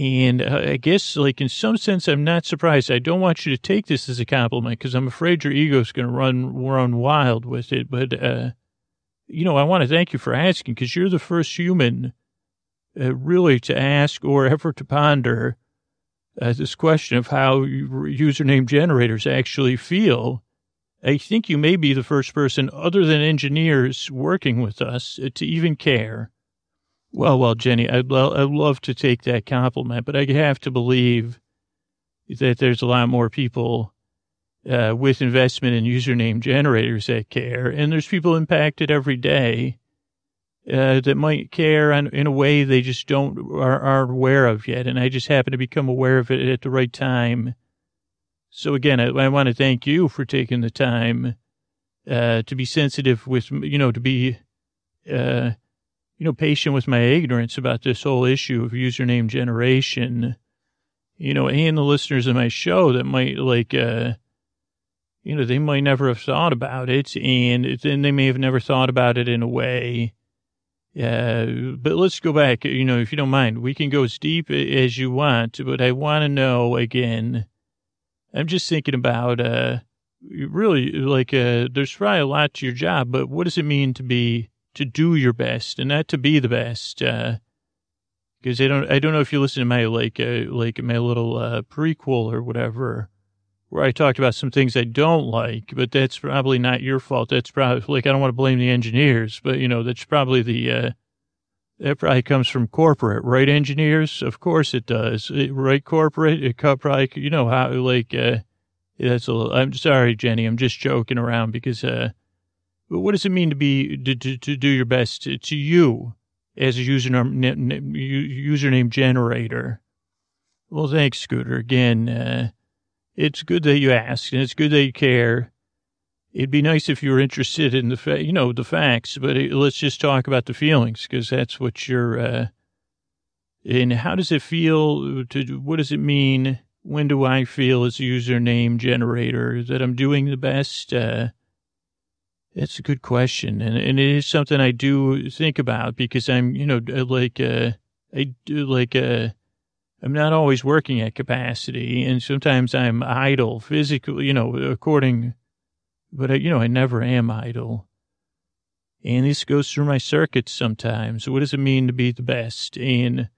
and uh, I guess, like, in some sense, I'm not surprised. I don't want you to take this as a compliment because I'm afraid your ego's going to run, run wild with it. But, uh, you know, I want to thank you for asking because you're the first human uh, really to ask or ever to ponder uh, this question of how username generators actually feel. I think you may be the first person other than engineers working with us uh, to even care well, well, Genny, I'd, lo- I'd love to take that compliment, but I have to believe that there's a lot more people uh, with investment in username generators that care, and there's people impacted every day uh, that might care on, in a way they just don't are, aren't aware of yet, and I just happen to become aware of it at the right time. So again, I, I want to thank you for taking the time uh, to be sensitive with, you know, to be uh, you know, patient with my ignorance about this whole issue of username generation, you know, and the listeners of my show that might like, uh, you know, they might never have thought about it and then they may have never thought about it in a way. Uh, but let's go back, you know, if you don't mind, we can go as deep as you want, but I want to know again, I'm just thinking about, uh, really like, uh, there's probably a lot to your job, but what does it mean to be to do your best and not to be the best. Uh, because I don't, I don't know if you listen to my, like, uh, like my little, uh, prequel or whatever, where I talked about some things I don't like, but that's probably not your fault. That's probably, like, I don't want to blame the engineers, but, you know, that's probably the, uh, that probably comes from corporate, right? Engineers? Of course it does. It, right? Corporate? It probably, you know, how, like, uh, that's a little, I'm sorry, Genny. I'm just joking around because, uh, what does it mean to be to, to, to do your best to, to, you as a username username generator? Well, thanks, Scooter. Again, uh, it's good that you asked, and it's good that you care. it'd be nice if you were interested in the, fa- you know, the facts, but it, let's just talk about the feelings because that's what you're, uh, and how does it feel to, what does it mean? When do I feel as a username generator that I'm doing the best? Uh, that's a good question. And, and it is something I do think about because I'm, you know, like, uh, I do like, uh, I'm not always working at capacity and sometimes I'm idle physically, you know, according, but I, you know, I never am idle. And this goes through my circuits sometimes. What does it mean to be the best? And,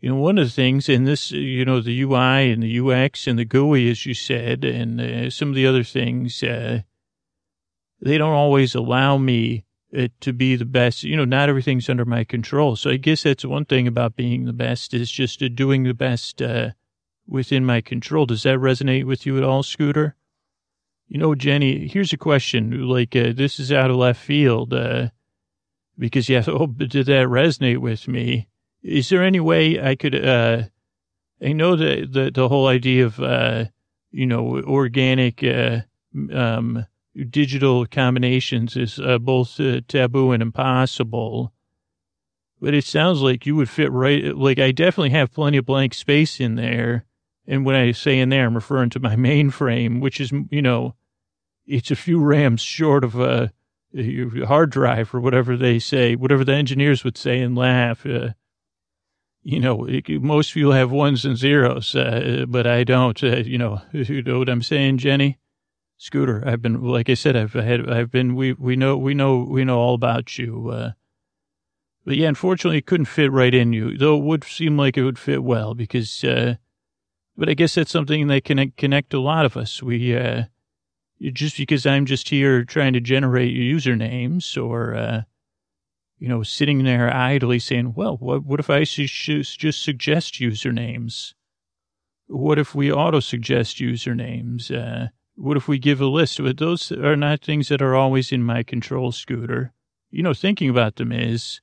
you know, one of the things in this, you know, the UI and the UX and the GUI, as you said, and uh, some of the other things, uh, they don't always allow me uh, to be the best. You know, not everything's under my control. So I guess that's one thing about being the best is just doing the best uh, within my control. Does that resonate with you at all, Scooter? You know, Genny, here's a question. Like, uh, this is out of left field, uh, because yeah, oh, did that resonate with me? Is there any way I could, uh, I know that the, the whole idea of, uh, you know, organic, uh, um, digital combinations is uh, both uh, taboo and impossible. But it sounds like you would fit right. Like I definitely have plenty of blank space in there. And when I say in there, I'm referring to my mainframe, which is, you know, it's a few RAMs short of a, a hard drive or whatever they say, whatever the engineers would say and laugh. Uh, you know, it, most people have ones and zeros, uh, but I don't. Uh, you know, you know what I'm saying, Genny? Scooter, I've been, like I said, I've had, I've been, we, we know, we know, we know all about you. Uh, but yeah, unfortunately, it couldn't fit right in you, though it would seem like it would fit well because, uh, but I guess that's something that can connect a lot of us. We, uh, just because I'm just here trying to generate usernames or, uh, you know, sitting there idly saying, well, what, what if I just suggest usernames? What if we auto suggest usernames? Uh, what if we give a list? But those are not things that are always in my control, Scooter. You know, thinking about them is,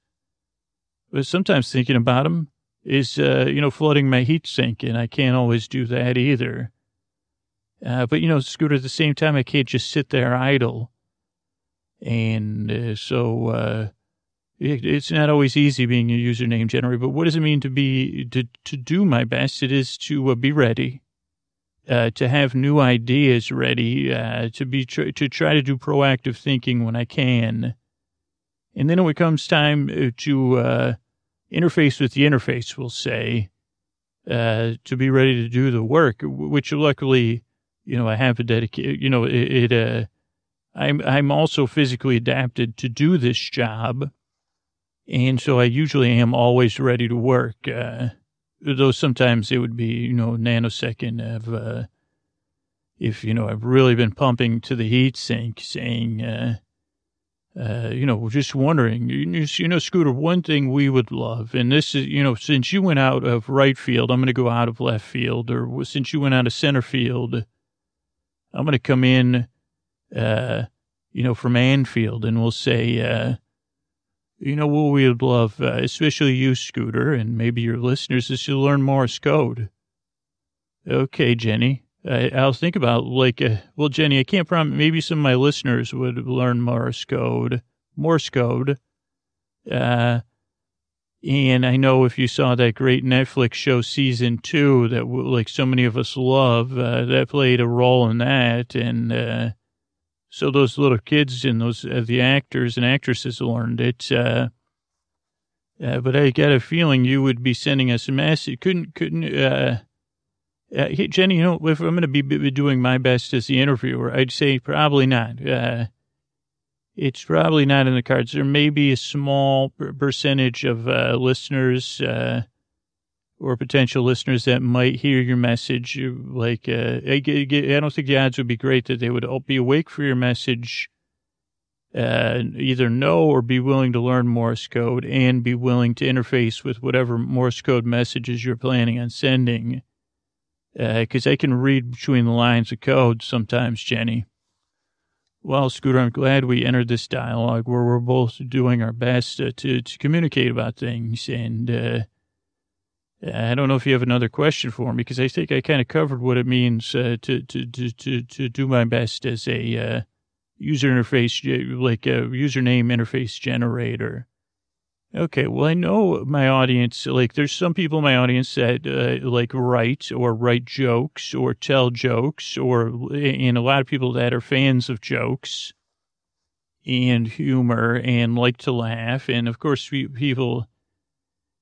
but sometimes thinking about them is, uh, you know, flooding my heat sink, and I can't always do that either. Uh, but, you know, Scooter, at the same time, I can't just sit there idle. And uh, so uh, it, it's not always easy being a username generator. But what does it mean to be, to, to do my best? It is to uh, be ready, uh, to have new ideas ready, uh, to be, tr- to try to do proactive thinking when I can. And then when it comes time to interface with the interface, we'll say, to be ready to do the work, which luckily you know, I have a dedicated, you know, it, it uh, I'm, I'm also physically adapted to do this job. And so I usually am always ready to work. Though sometimes it would be, you know, nanosecond of, uh, if, you know, I've really been pumping to the heat sink saying, uh, uh, you know, just wondering, you, you know, Scooter, one thing we would love, and this is, you know, since you went out of right field, I'm going to go out of left field, or since you went out of center field, I'm going to come in, uh, you know, from Anfield and we'll say, uh, you know, what we would love, uh, especially you, Scooter, and maybe your listeners, is to learn Morse code. Okay, Genny. I, I'll think about like, uh, well, Genny, I can't promise. Maybe some of my listeners would learn Morse code. Morse code. Uh, and I know if you saw that great Netflix show, season two, that like so many of us love, uh, that played a role in that. And uh, so those little kids and those uh, the actors and actresses learned it. Uh, uh, but I got a feeling you would be sending us a message. Couldn't couldn't. Uh, hey, Genny, you know, if I'm going to be doing my best as the interviewer, I'd say probably not it's probably not in the cards. There may be a small percentage of uh, listeners uh, or potential listeners that might hear your message. Like, uh, I, I, don't think the odds would be great that they would be awake for your message, uh, either know or be willing to learn Morse code and be willing to interface with whatever Morse code messages you're planning on sending. Because uh, I can read between the lines of code sometimes, Genny. Well, Scooter, I'm glad we entered this dialogue where we're both doing our best uh, to, to communicate about things. And uh, I don't know if you have another question for me because I think I kind of covered what it means uh, to, to, to, to, to do my best as a uh, user interface, like a username interface generator. Okay, well, I know my audience, like, there's some people in my audience that, uh, like, write or write jokes or tell jokes, or, and a lot of people that are fans of jokes and humor and like to laugh. And of course, people,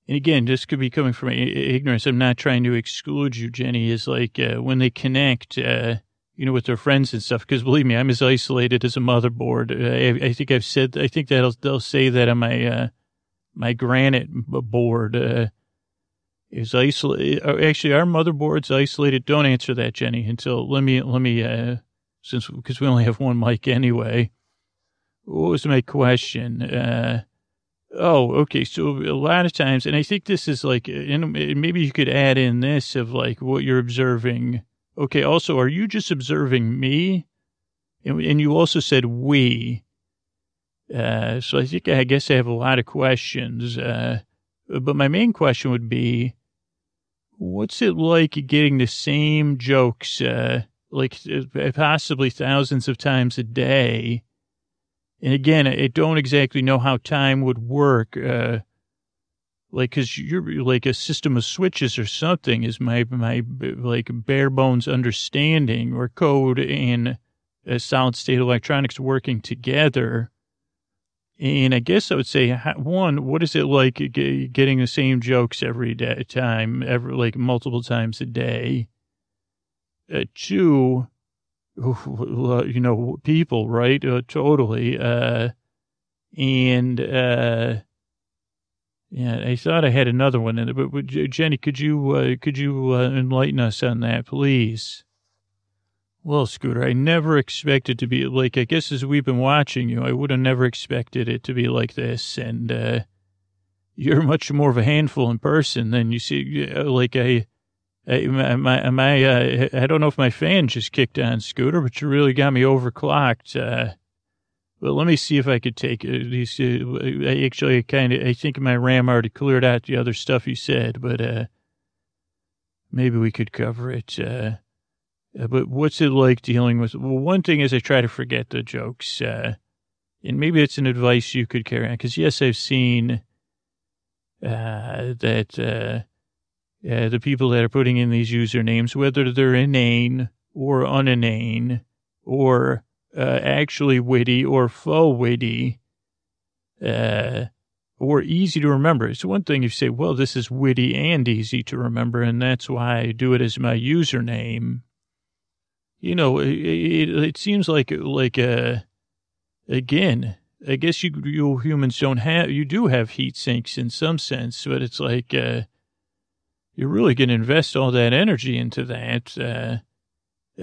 and again, this could be coming from ignorance. I'm not trying to exclude you, Genny, is like, uh, when they connect, uh, you know, with their friends and stuff. Because believe me, I'm as isolated as a motherboard. Uh, I, I, think I've said, I think that they'll say that on my, uh, my granite board uh, is isolated. Uh, actually, our motherboard's isolated. Don't answer that, Genny, until let me let me uh, since because we only have one mic anyway. What was my question? Uh, oh, okay. So a lot of times, and I think this is like, and maybe you could add in this of like what you're observing. Okay. Also, are you just observing me? And, and you also said we. Uh, so I think, I guess I have a lot of questions. Uh, but my main question would be, what's it like getting the same jokes, uh, like uh, possibly thousands of times a day? And again, I don't exactly know how time would work. Uh, like, cause you're like a system of switches or something is my, my, like bare bones understanding or code and solid state electronics working together. And I guess I would say, one, what is it like getting the same jokes every day, time, every, like multiple times a day? Uh, two, you know, people, right? Uh, totally. Uh, and, uh, yeah, I thought I had another one in it, but, Genny, could you, uh, could you uh, enlighten us on that, please? Well, Scooter, I never expected to be like, I guess as we've been watching you, I would have never expected it to be like this. And, uh, you're much more of a handful in person than you see. Like, I, I, my, my, uh, I don't know if my fan just kicked on, Scooter, but you really got me overclocked. Uh, well, let me see if I could take these. Uh, actually, kind of, I think my RAM already cleared out the other stuff you said, but, uh, maybe we could cover it. Uh, uh, but what's it like dealing with? Well, one thing is I try to forget the jokes. Uh, and maybe it's an advice you could carry on. Because, yes, I've seen uh, that uh, uh, the people that are putting in these usernames, whether they're inane or uninane or uh, actually witty or faux witty or easy to remember. It's one thing if you say, well, this is witty and easy to remember, and that's why I do it as my username you know, it, it, it seems like, like, uh, again, I guess you, you humans don't have, you do have heat sinks in some sense, but it's like, uh, you're really going to invest all that energy into that, uh,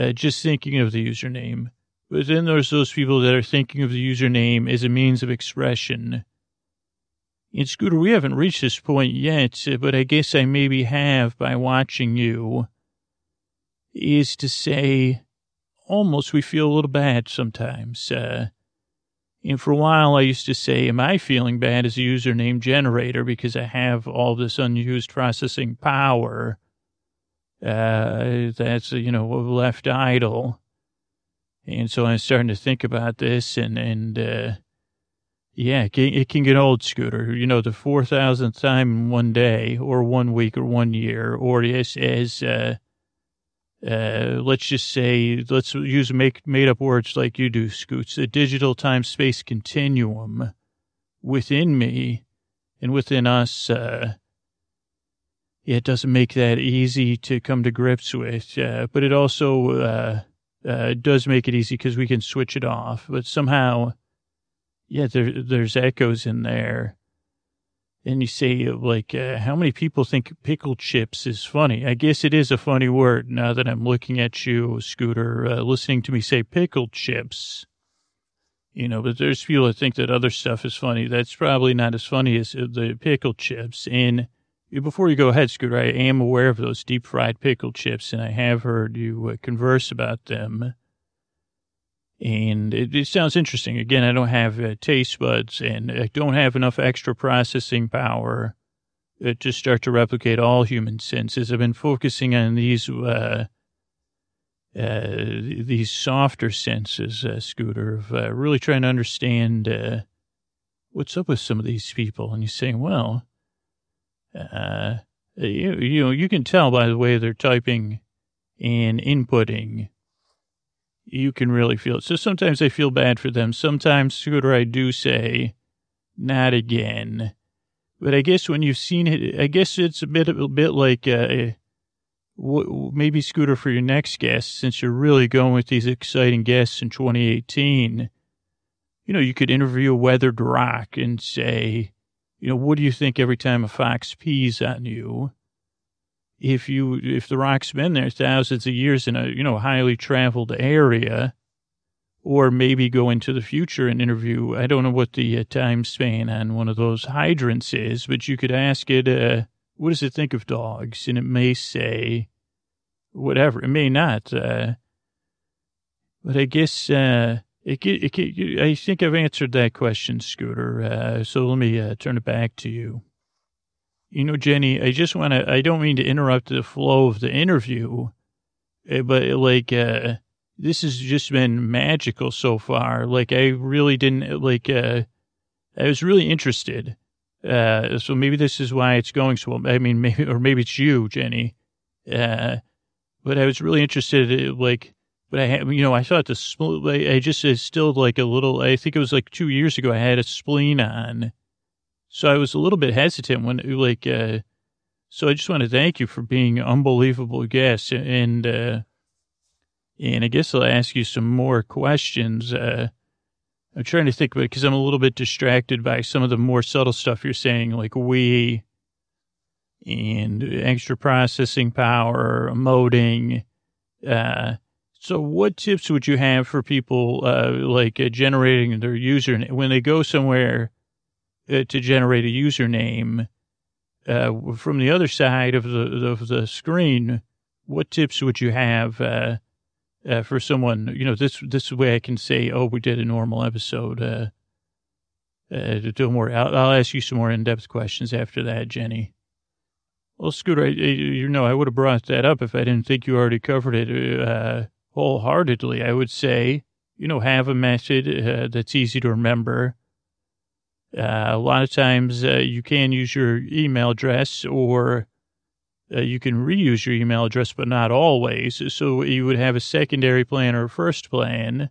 uh, just thinking of the username. But then there's those people that are thinking of the username as a means of expression. In Scooter, we haven't reached this point yet, but I guess I maybe have by watching you, is to say, almost we feel a little bad sometimes. Uh, and for a while, I used to say, Am I feeling bad as a username generator because I have all this unused processing power uh, that's, you know, left idle? And so I'm starting to think about this, and, and uh, yeah, it can, get old, Scooter. You know, the 4,000th time in one day, or one week, or one year, or as, as uh, uh, let's just say, let's use make made up words like you do, Scoots, a digital time space continuum within me and within us. Uh, it doesn't make that easy to come to grips with, uh, but it also uh, uh, does make it easy because we can switch it off. But somehow, yeah, there, there's echoes in there and you say like uh, how many people think pickle chips is funny? I guess it is a funny word now that i'm looking at you scooter uh, listening to me say pickle chips. You know but there's people that think that other stuff is funny. That's probably not as funny as uh, the pickle chips. And before you go ahead scooter i am aware of those deep fried pickle chips and i have heard you uh, converse about them and it, it, sounds interesting. Again, I don't have uh, taste buds and I don't have enough extra processing power uh, to start to replicate all human senses. I've been focusing on these, uh, uh, these softer senses, uh, Scooter, of uh, really trying to understand what's up with some of these people. And you're saying, well, uh, you, you know, you can tell by the way they're typing and inputting. You can really feel it. So sometimes I feel bad for them. Sometimes, Scooter, I do say, not again. But I guess when you've seen it, I guess it's a bit, a bit like, uh, maybe Scooter for your next guest, since you're really going with these exciting guests in 2018, you know, you could interview a weathered rock and say, you know, what do you think every time a fox pees on you? If you, if the rock's been there thousands of years in a, you know, highly traveled area, or maybe go into the future and interview, I don't know what the uh, time span on one of those hydrants is, but you could ask it, uh, what does it think of dogs? And it may say whatever. It may not. Uh, but I guess uh, it, it, it, I think I've answered that question, Scooter. Uh, so let me uh, turn it back to you. You know, Genny, I just want to, I don't mean to interrupt the flow of the interview, eh, but like, uh, this has just been magical so far. Like, I really didn't, like, uh, I was really interested. Uh, so maybe this is why it's going so well. I mean, maybe, or maybe it's you, Genny. Uh, but I was really interested, in, like, but I had, you know, I thought the, I just, it's still like a little, I think it was like two years ago, I had a spleen on. So I was a little bit hesitant when, like, uh, so I just want to thank you for being an unbelievable guest. And, uh, and I guess I'll ask you some more questions. Uh, I'm trying to think of it because I'm a little bit distracted by some of the more subtle stuff you're saying, like we and extra processing power, emoting. Uh, so what tips would you have for people, uh, like uh, generating their username when they go somewhere uh, to generate a username, uh, from the other side of the, of the screen? What tips would you have, uh, uh, for someone, you know, this this way I can say, oh, we did a normal episode. Uh, uh, to do more, I'll, I'll, ask you some more in depth questions after that, Genny. Well, Scooter, I, you know, I would have brought that up if I didn't think you already covered it uh, wholeheartedly. I would say, you know, have a method that's easy to remember. Uh, a lot of times uh, you can use your email address or uh, you can reuse your email address, but not always. So you would have a secondary plan or a first plan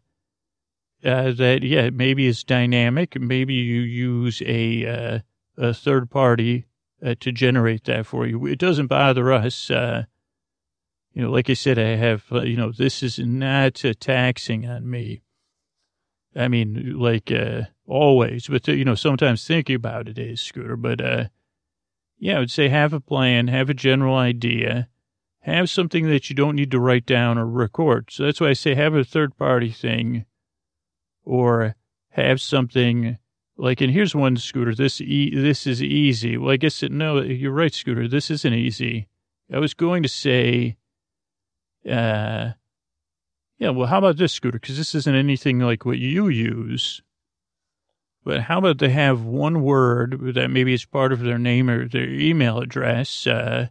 uh, that, yeah, maybe is dynamic. Maybe you use a, uh, a third party to generate that for you. It doesn't bother us. You know, like I said, I have, you know, this is not taxing on me. I mean, like always, but, you know, sometimes thinking about it is, Scooter, but, uh, yeah, I would say have a plan, have a general idea, have something that you don't need to write down or record. So that's why I say have a third party thing or have something like, and here's one scooter. This, e- this is easy. Well, I guess it, no, you're right, scooter. This isn't easy. I was going to say, uh, yeah, well, how about this scooter? Cause this isn't anything like what you use. But how about they have one word that maybe is part of their name or their email address, uh,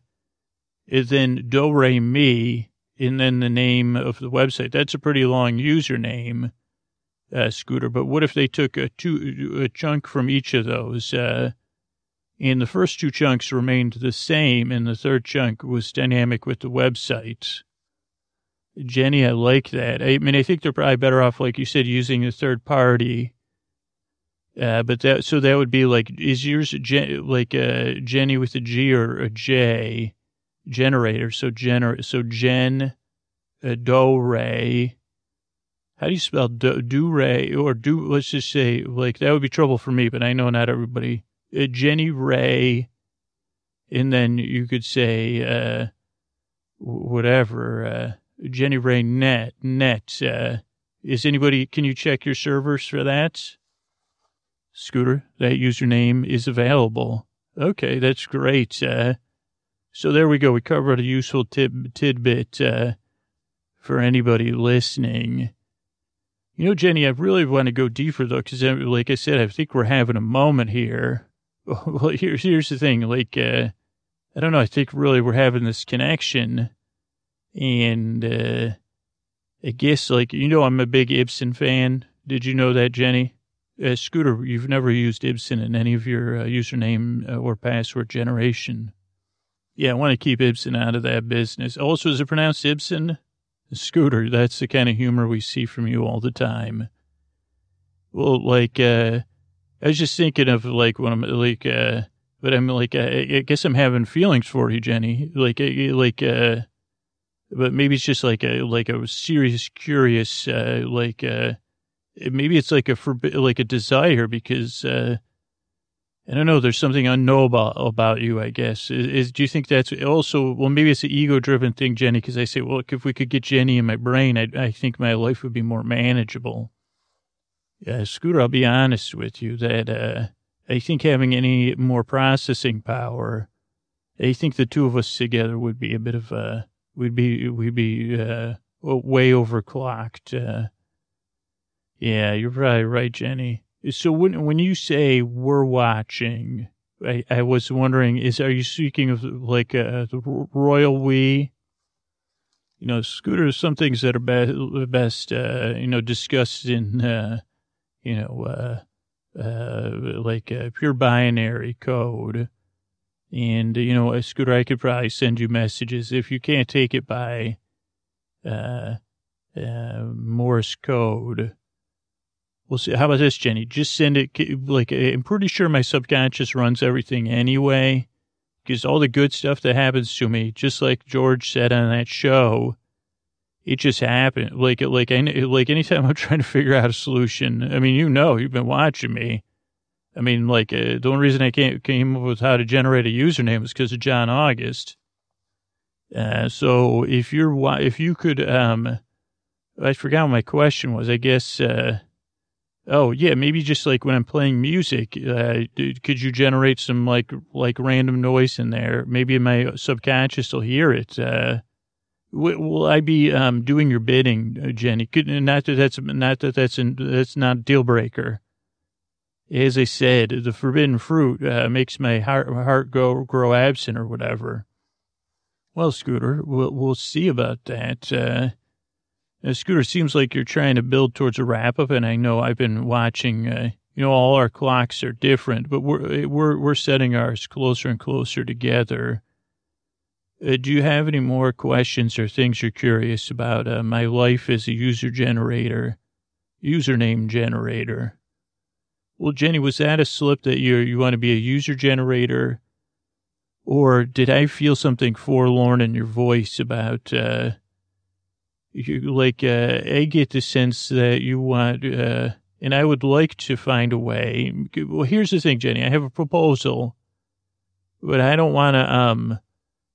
is then do re and then the name of the website. That's a pretty long username, uh, Scooter. But what if they took a two a chunk from each of those, uh, and the first two chunks remained the same, and the third chunk was dynamic with the website? Genny, I like that. I mean, I think they're probably better off, like you said, using a third party uh, but that, so that would be like, is yours like uh, Genny with a G or a J generator? So gener, so Jen, uh, Do Ray. How do you spell do, do Ray or do, let's just say, like, that would be trouble for me, but I know not everybody. Uh, Genny Ray. And then you could say, uh, whatever, uh, Genny Ray net, net, uh, is anybody, can you check your servers for that? Scooter, that username is available. Okay, that's great. Uh, so there we go. We covered a useful tidbit uh, for anybody listening. You know, Genny, I really want to go deeper though, because uh, like I said, I think we're having a moment here. Well, here's here's the thing. Like, uh, I don't know. I think really we're having this connection, and uh, I guess, like, you know, I'm a big Ibsen fan. Did you know that, Genny? Uh, Scooter, you've never used Ibsen in any of your uh, username uh, or password generation. Yeah, I want to keep Ibsen out of that business. Also, is it pronounced Ibsen? Scooter, that's the kind of humor we see from you all the time. Well, like, uh, I was just thinking of like when I'm like, uh, but I'm like, I, I guess I'm having feelings for you, Genny. Like, uh, like, uh, but maybe it's just like a, like a serious, curious, uh, like, uh, maybe it's like a, forbi- like a desire because, uh, I don't know. There's something unknowable about you, I guess. Is, is do you think that's also, well, maybe it's an ego driven thing, Genny, because I say, well, look, if we could get Genny in my brain, I, I think my life would be more manageable. Scooter, I'll be honest with you that, uh, I think having any more processing power, I think the two of us together would be a bit of a, we'd be, we'd be, uh, way overclocked. Yeah, you're probably right, Genny. So when when you say we're watching, I, I was wondering, is are you speaking of like uh, the royal we? You know, scooters. Some things that are be- best, uh, you know, discussed in, uh, you know, uh, uh, like pure binary code. And you know, a scooter, I could probably send you messages if you can't take it by Morse code We'll see. How about this, Genny? Just send it. Like, I'm pretty sure my subconscious runs everything anyway, because all the good stuff that happens to me, just like George said on that show, it just happened. Like, like, like anytime I'm trying to figure out a solution, I mean, you know, you've been watching me. I mean, like, uh, the only reason I came, came up with how to generate a username is because of John August. Uh, so if you're, if you could, um, I forgot what my question was. I guess, uh, Oh yeah, maybe just like when I'm playing music, uh, could you generate some like like random noise in there? Maybe my subconscious will hear it. Uh, will I be um, doing your bidding, uh, Genny? Could, not that that's not that that's an, that's not a deal breaker. As I said, the forbidden fruit uh, makes my heart heart go grow absent or whatever. Well, Scooter, we'll we'll see about that. Uh, Scooter, seems like you're trying to build towards a wrap up, and I know I've been watching. Uh, you know, all our clocks are different, but we're we're we're setting ours closer and closer together. Uh, do you have any more questions or things you're curious about? Uh, my life as a user generator, username generator. Well, Genny, was that a slip that you you want to be a user generator, or did I feel something forlorn in your voice about? Uh, you like uh, I get the sense that you want, uh, and I would like to find a way. Well, here's the thing, Genny. I have a proposal, but I don't want to. Um,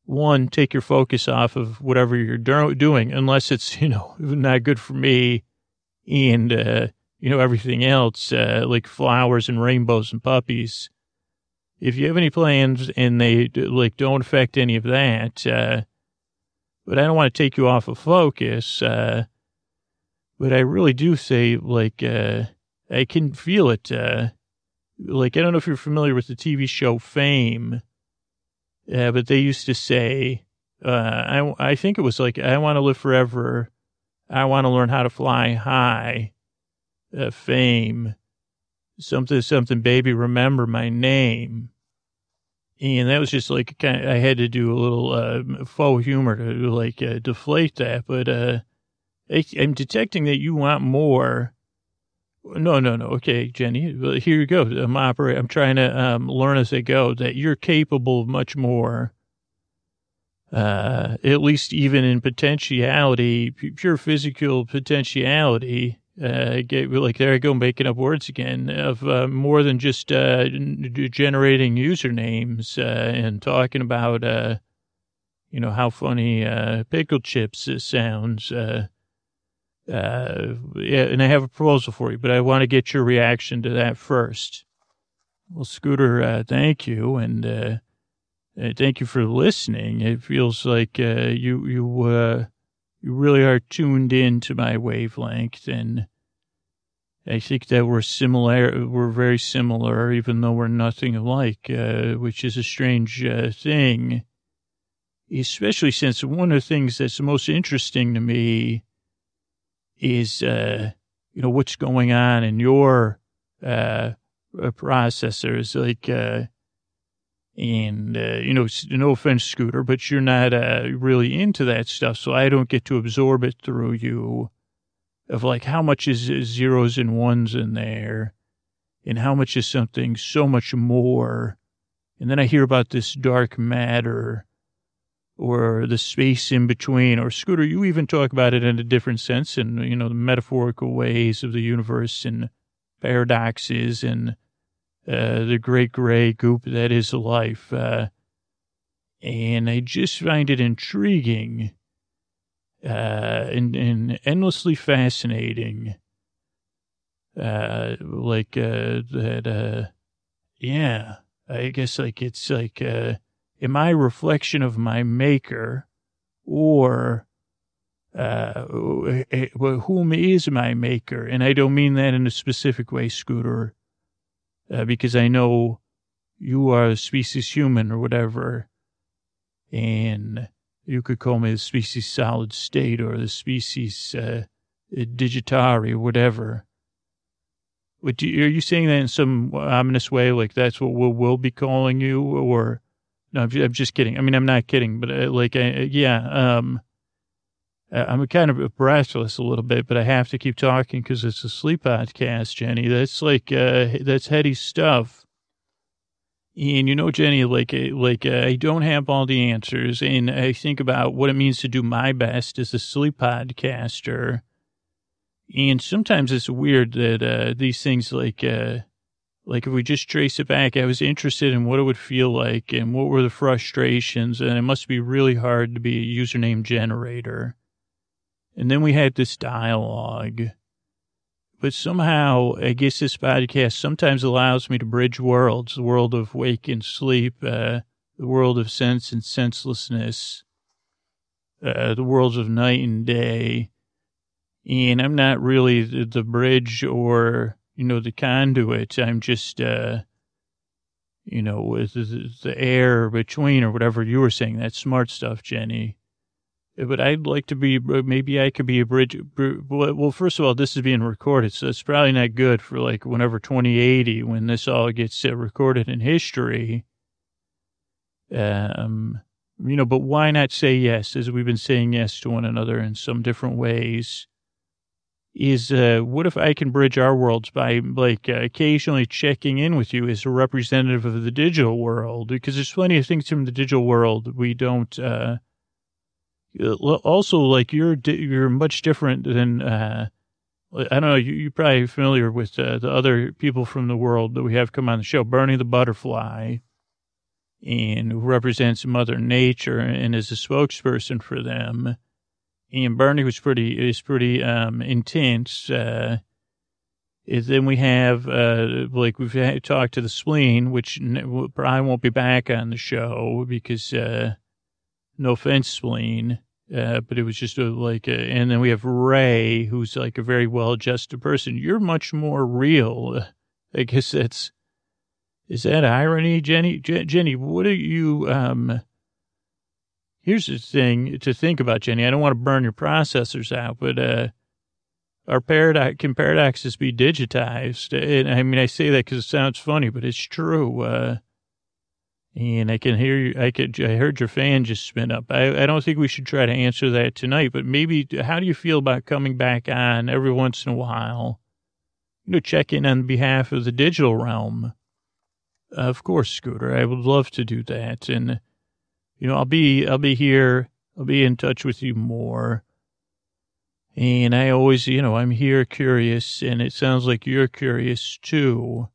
one, take your focus off of whatever you're do- doing, unless it's you know not good for me, and uh, you know everything else uh, like flowers and rainbows and puppies. If you have any plans and they like don't affect any of that, uh, but I don't want to take you off of focus. Uh, but I really do say, like, uh, I can feel it. Uh, like, I don't know if you're familiar with the TV show Fame, uh, but they used to say, uh, I, I think it was like, I want to live forever. I want to learn how to fly high. Uh, fame. Something, something, baby, remember my name. And that was just like kind of, I had to do a little uh, faux humor to like uh, deflate that. But uh, I, am detecting that you want more. No, no, no. Okay, Genny, here you go. I'm operating. I'm trying to um, learn as I go that you're capable of much more. Uh, at least even in potentiality, pure physical potentiality uh, like there I go making up words again of uh, more than just uh, generating usernames uh, and talking about uh, you know how funny uh, pickle chips sounds. Uh, uh, yeah, and I have a proposal for you, but I want to get your reaction to that first. Well, Scooter, uh, thank you, and thank you for listening. It feels like uh, you you uh, you really are tuned in to my wavelength and I think that we're similar, we're very similar, even though we're nothing alike, uh, which is a strange uh, thing, especially since one of the things that's most interesting to me is, uh, you know, what's going on in your, uh, processors, like, uh, and, uh, you know, no offense, Scooter, but you're not, uh, really into that stuff. So I don't get to absorb it through you of like how much is zeros and ones in there and how much is something so much more. And then I hear about this dark matter or the space in between, or Scooter, you even talk about it in a different sense and, you know, the metaphorical ways of the universe and paradoxes and the great gray goop that is life. Uh, and I just find it intriguing uh, and, and endlessly fascinating. Uh, like, uh, that, uh, yeah, I guess like it's like, uh, am I reflection of my maker or uh, whom is my maker? And I don't mean that in a specific way, Scooter, uh, because I know you are a species human or whatever. And you could call me the species solid state or the species uh, digitari or whatever. But are you saying that in some ominous way, like that's what we'll, we'll be calling you, or no, I'm, just kidding. I mean, I'm not kidding, but uh, like, uh, yeah, um, I'm kind of breathless a little bit, but I have to keep talking because it's a sleep podcast, Genny. That's like, uh, that's heady stuff. And you know, Genny, like, uh, like uh, I don't have all the answers, and I think about what it means to do my best as a sleep podcaster. And sometimes it's weird that uh, these things, like, uh, like if we just trace it back, I was interested in what it would feel like and what were the frustrations. And it must be really hard to be a username generator. And then we had this dialogue. But somehow, I guess this podcast sometimes allows me to bridge worlds, the world of wake and sleep, uh, the world of sense and senselessness, uh, the worlds of night and day. And I'm not really the, the bridge or you know, the conduit. I'm just, uh, you know, the, the air between or whatever you were saying, that smart stuff, Genny. But I'd like to be, maybe I could be a bridge. Well, first of all, this is being recorded, so it's probably not good for like whenever 2080, when this all gets uh, recorded in history. Um, you know, but why not say yes, as we've been saying yes to one another in some different ways? is uh, what if I can bridge our worlds by like uh, occasionally checking in with you as a representative of the digital world? Because there's plenty of things from the digital world we don't. Uh, also, like you're you're much different than. Uh, I don't know. You, are probably familiar with uh, the other people from the world that we have come on the show. Bernie the butterfly, and who represents Mother Nature and is a spokesperson for them and Bernie was pretty is pretty um, intense. Uh, then we have uh, like we've talked to the spleen, which probably won't be back on the show because uh, no offense, spleen. Uh, but it was just a, like, a, and then we have Ray, who's like a very well adjusted person. You're much more real. I guess that's, is that irony, Genny? Genny, what are you, um, here's the thing to think about, Genny. I don't want to burn your processors out, but uh, our paradox can paradoxes be digitized? And I mean, I say that because it sounds funny, but it's true. Uh, and I can hear you. I could. I heard your fan just spin up. I, I don't think we should try to answer that tonight, but maybe. How do you feel about coming back on every once in a while? You know, check in on behalf of the digital realm. Of course, Scooter. I would love to do that, and you know, I'll be, I'll be here. I'll be in touch with you more. And I always, you know, I'm here curious and it sounds like you're curious too.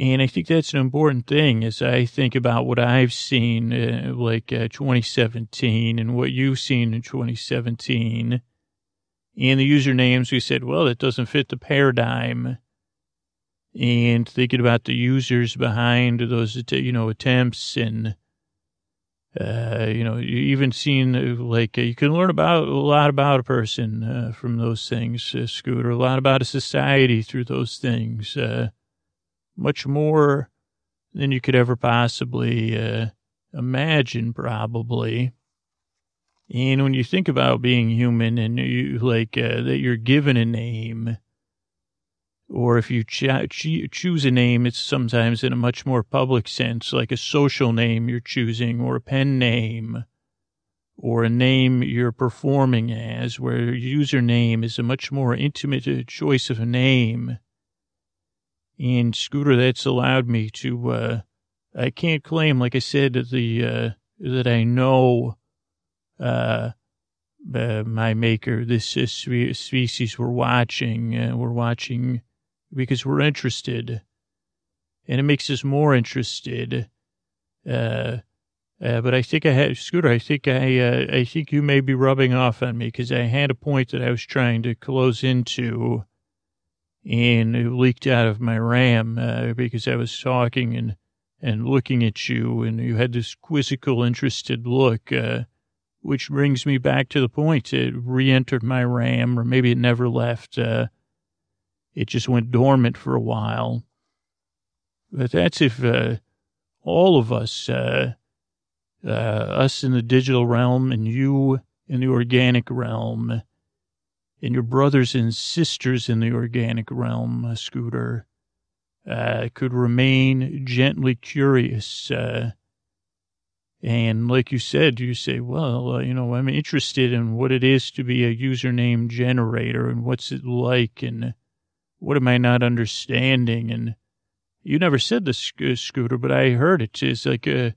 And I think that's an important thing as I think about what I've seen, uh, like uh, 2017 and what you've seen in 2017. And the usernames, we said, well, that doesn't fit the paradigm. And thinking about the users behind those, you know, attempts and, uh, you know, you even seen uh, like uh, you can learn about a lot about a person uh, from those things, Scooter. A lot about a society through those things. Uh, much more than you could ever possibly imagine, probably. And when you think about being human and you like uh, that you're given a name, or if you ch- choose a name, it's sometimes in a much more public sense, like a social name you're choosing, or a pen name, or a name you're performing as, where your username is a much more intimate choice of a name. And Scooter, that's allowed me to, uh, I can't claim, like I said, the, uh, that I know, uh, uh my maker, this uh, species we're watching, uh, we're watching because we're interested. And it makes us more interested. Uh, uh, but I think I had Scooter. I think I, uh, I think you may be rubbing off on me because I had a point that I was trying to close into, and it leaked out of my RAM uh, because I was talking and and looking at you, and you had this quizzical, interested look, uh, which brings me back to the point. It re-entered my RAM, or maybe it never left. Uh, it just went dormant for a while. But that's if uh, all of us, uh, uh, us in the digital realm and you in the organic realm, and your brothers and sisters in the organic realm, uh, Scooter, uh, could remain gently curious. Uh, and like you said, you say, well, uh, you know, I'm interested in what it is to be a username generator and what's it like and what am I not understanding? And you never said this, uh, Scooter, but I heard it. It's like a, uh,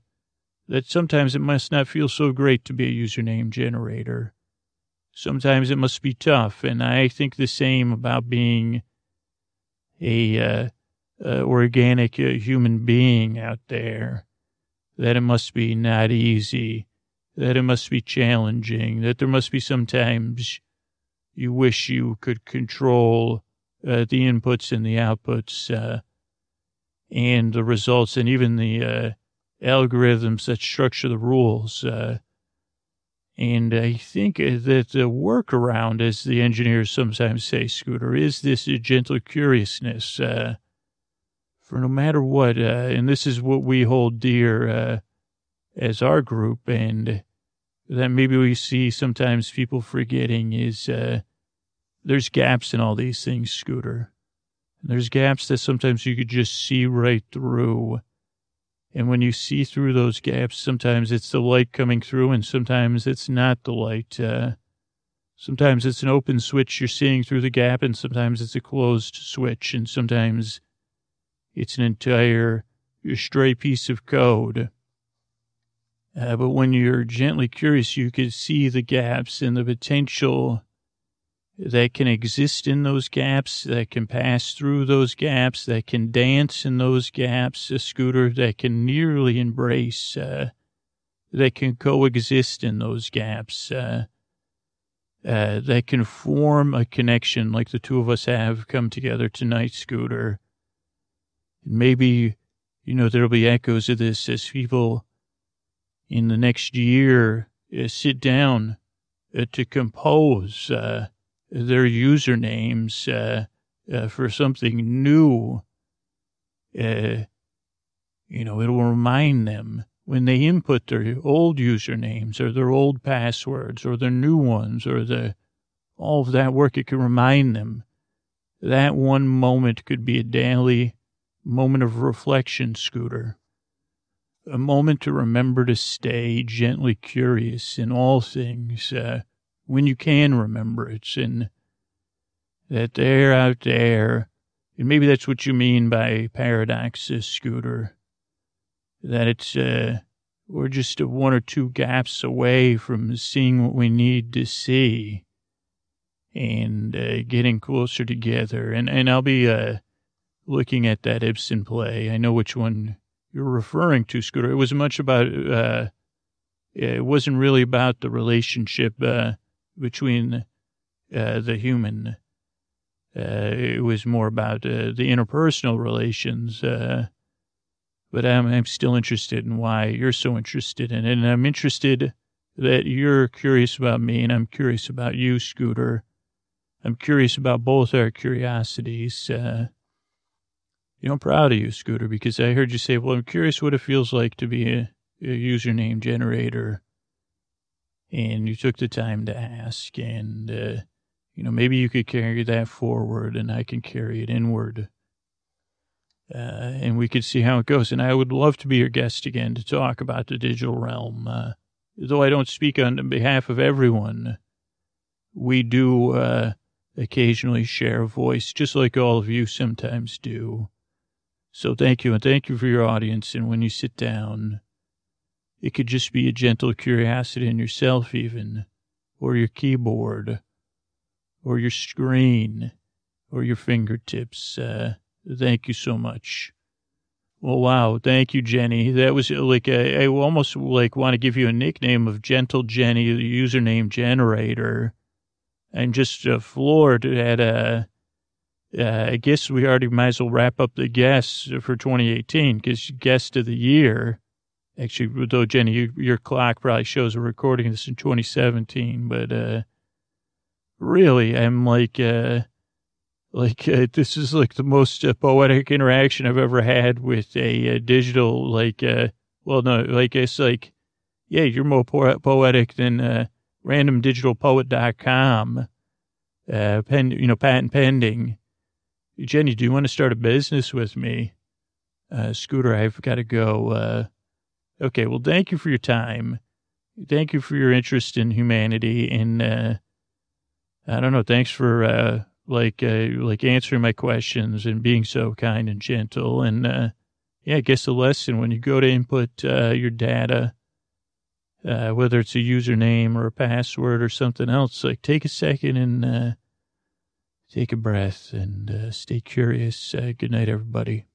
that sometimes it must not feel so great to be a username generator. Sometimes it must be tough. And I think the same about being a, uh, uh, organic uh, human being out there, that it must be not easy, that it must be challenging, that there must be sometimes you wish you could control uh, the inputs and the outputs, uh, and the results, and even the uh, algorithms that structure the rules. Uh, and I think that the workaround, as the engineers sometimes say, Scooter, is this gentle curiousness. Uh, for no matter what, uh, and this is what we hold dear as our group, and that maybe we see sometimes people forgetting is there's gaps in all these things, Scooter. There's gaps that sometimes you could just see right through. And when you see through those gaps, sometimes it's the light coming through and sometimes it's not the light. Uh, sometimes it's an open switch you're seeing through the gap and sometimes it's a closed switch and sometimes it's an entire stray piece of code. Uh, but when you're gently curious, you can see the gaps and the potential that can exist in those gaps, that can pass through those gaps, that can dance in those gaps, a scooter that can nearly embrace, uh, that can coexist in those gaps, uh, uh, that can form a connection like the two of us have come together tonight, Scooter. And maybe, you know, there'll be echoes of this as people in the next year uh, sit down uh, to compose, uh, their usernames uh, uh, for something new, uh, you know, it'll remind them when they input their old usernames or their old passwords or their new ones or the all of that work, it can remind them. That one moment could be a daily moment of reflection, Scooter. A moment to remember to stay gently curious in all things. Uh, when you can remember it and that they're out there. And maybe that's what you mean by paradoxes, Scooter. That it's, uh, we're just one or two gaps away from seeing what we need to see and uh, getting closer together. And, and I'll be uh, looking at that Ibsen play. I know which one you're referring to, Scooter. It was much about, uh, it wasn't really about the relationship uh, between uh, the human. Uh, it was more about uh, the interpersonal relations. Uh, but I'm, I'm still interested in why you're so interested in it. And I'm interested that you're curious about me and I'm curious about you, Scooter. I'm curious about both our curiosities. Uh, you know, I'm proud of you, Scooter, because I heard you say, well, I'm curious what it feels like to be a, a username generator and you took the time to ask. And, uh, you know, maybe you could carry that forward and I can carry it inward. Uh, and we could see how it goes. And I would love to be your guest again to talk about the digital realm. Uh, though I don't speak on behalf of everyone, we do uh, occasionally share a voice, just like all of you sometimes do. So thank you, and thank you for your audience. And when you sit down, it could just be a gentle curiosity in yourself, even, or your keyboard, or your screen, or your fingertips. Uh, thank you so much. Well, wow. Thank you, Genny. That was like, I almost like want to give you a nickname of Gentle Genny, the username generator. I'm just uh, floored at, uh, uh, I guess we already might as well wrap up the guests for 2018 because guest of the year, actually, though, Genny, you, your clock probably shows we're recording this in 2017, but, uh, really, I'm like, uh, like uh, this is like the most uh, poetic interaction I've ever had with a, uh, digital like uh well no like it's like yeah you're more po- poetic than uh randomdigitalpoet.com uh pen you know patent pending. Genny do you want to start a business with me? Uh Scooter I've got to go okay well thank you for your time thank you for your interest in humanity and uh I don't know thanks for uh like uh, like answering my questions and being so kind and gentle. And uh, yeah, I guess the lesson when you go to input uh, your data, uh, whether it's a username or a password or something else, like take a second and uh, take a breath and uh, stay curious. good night, everybody.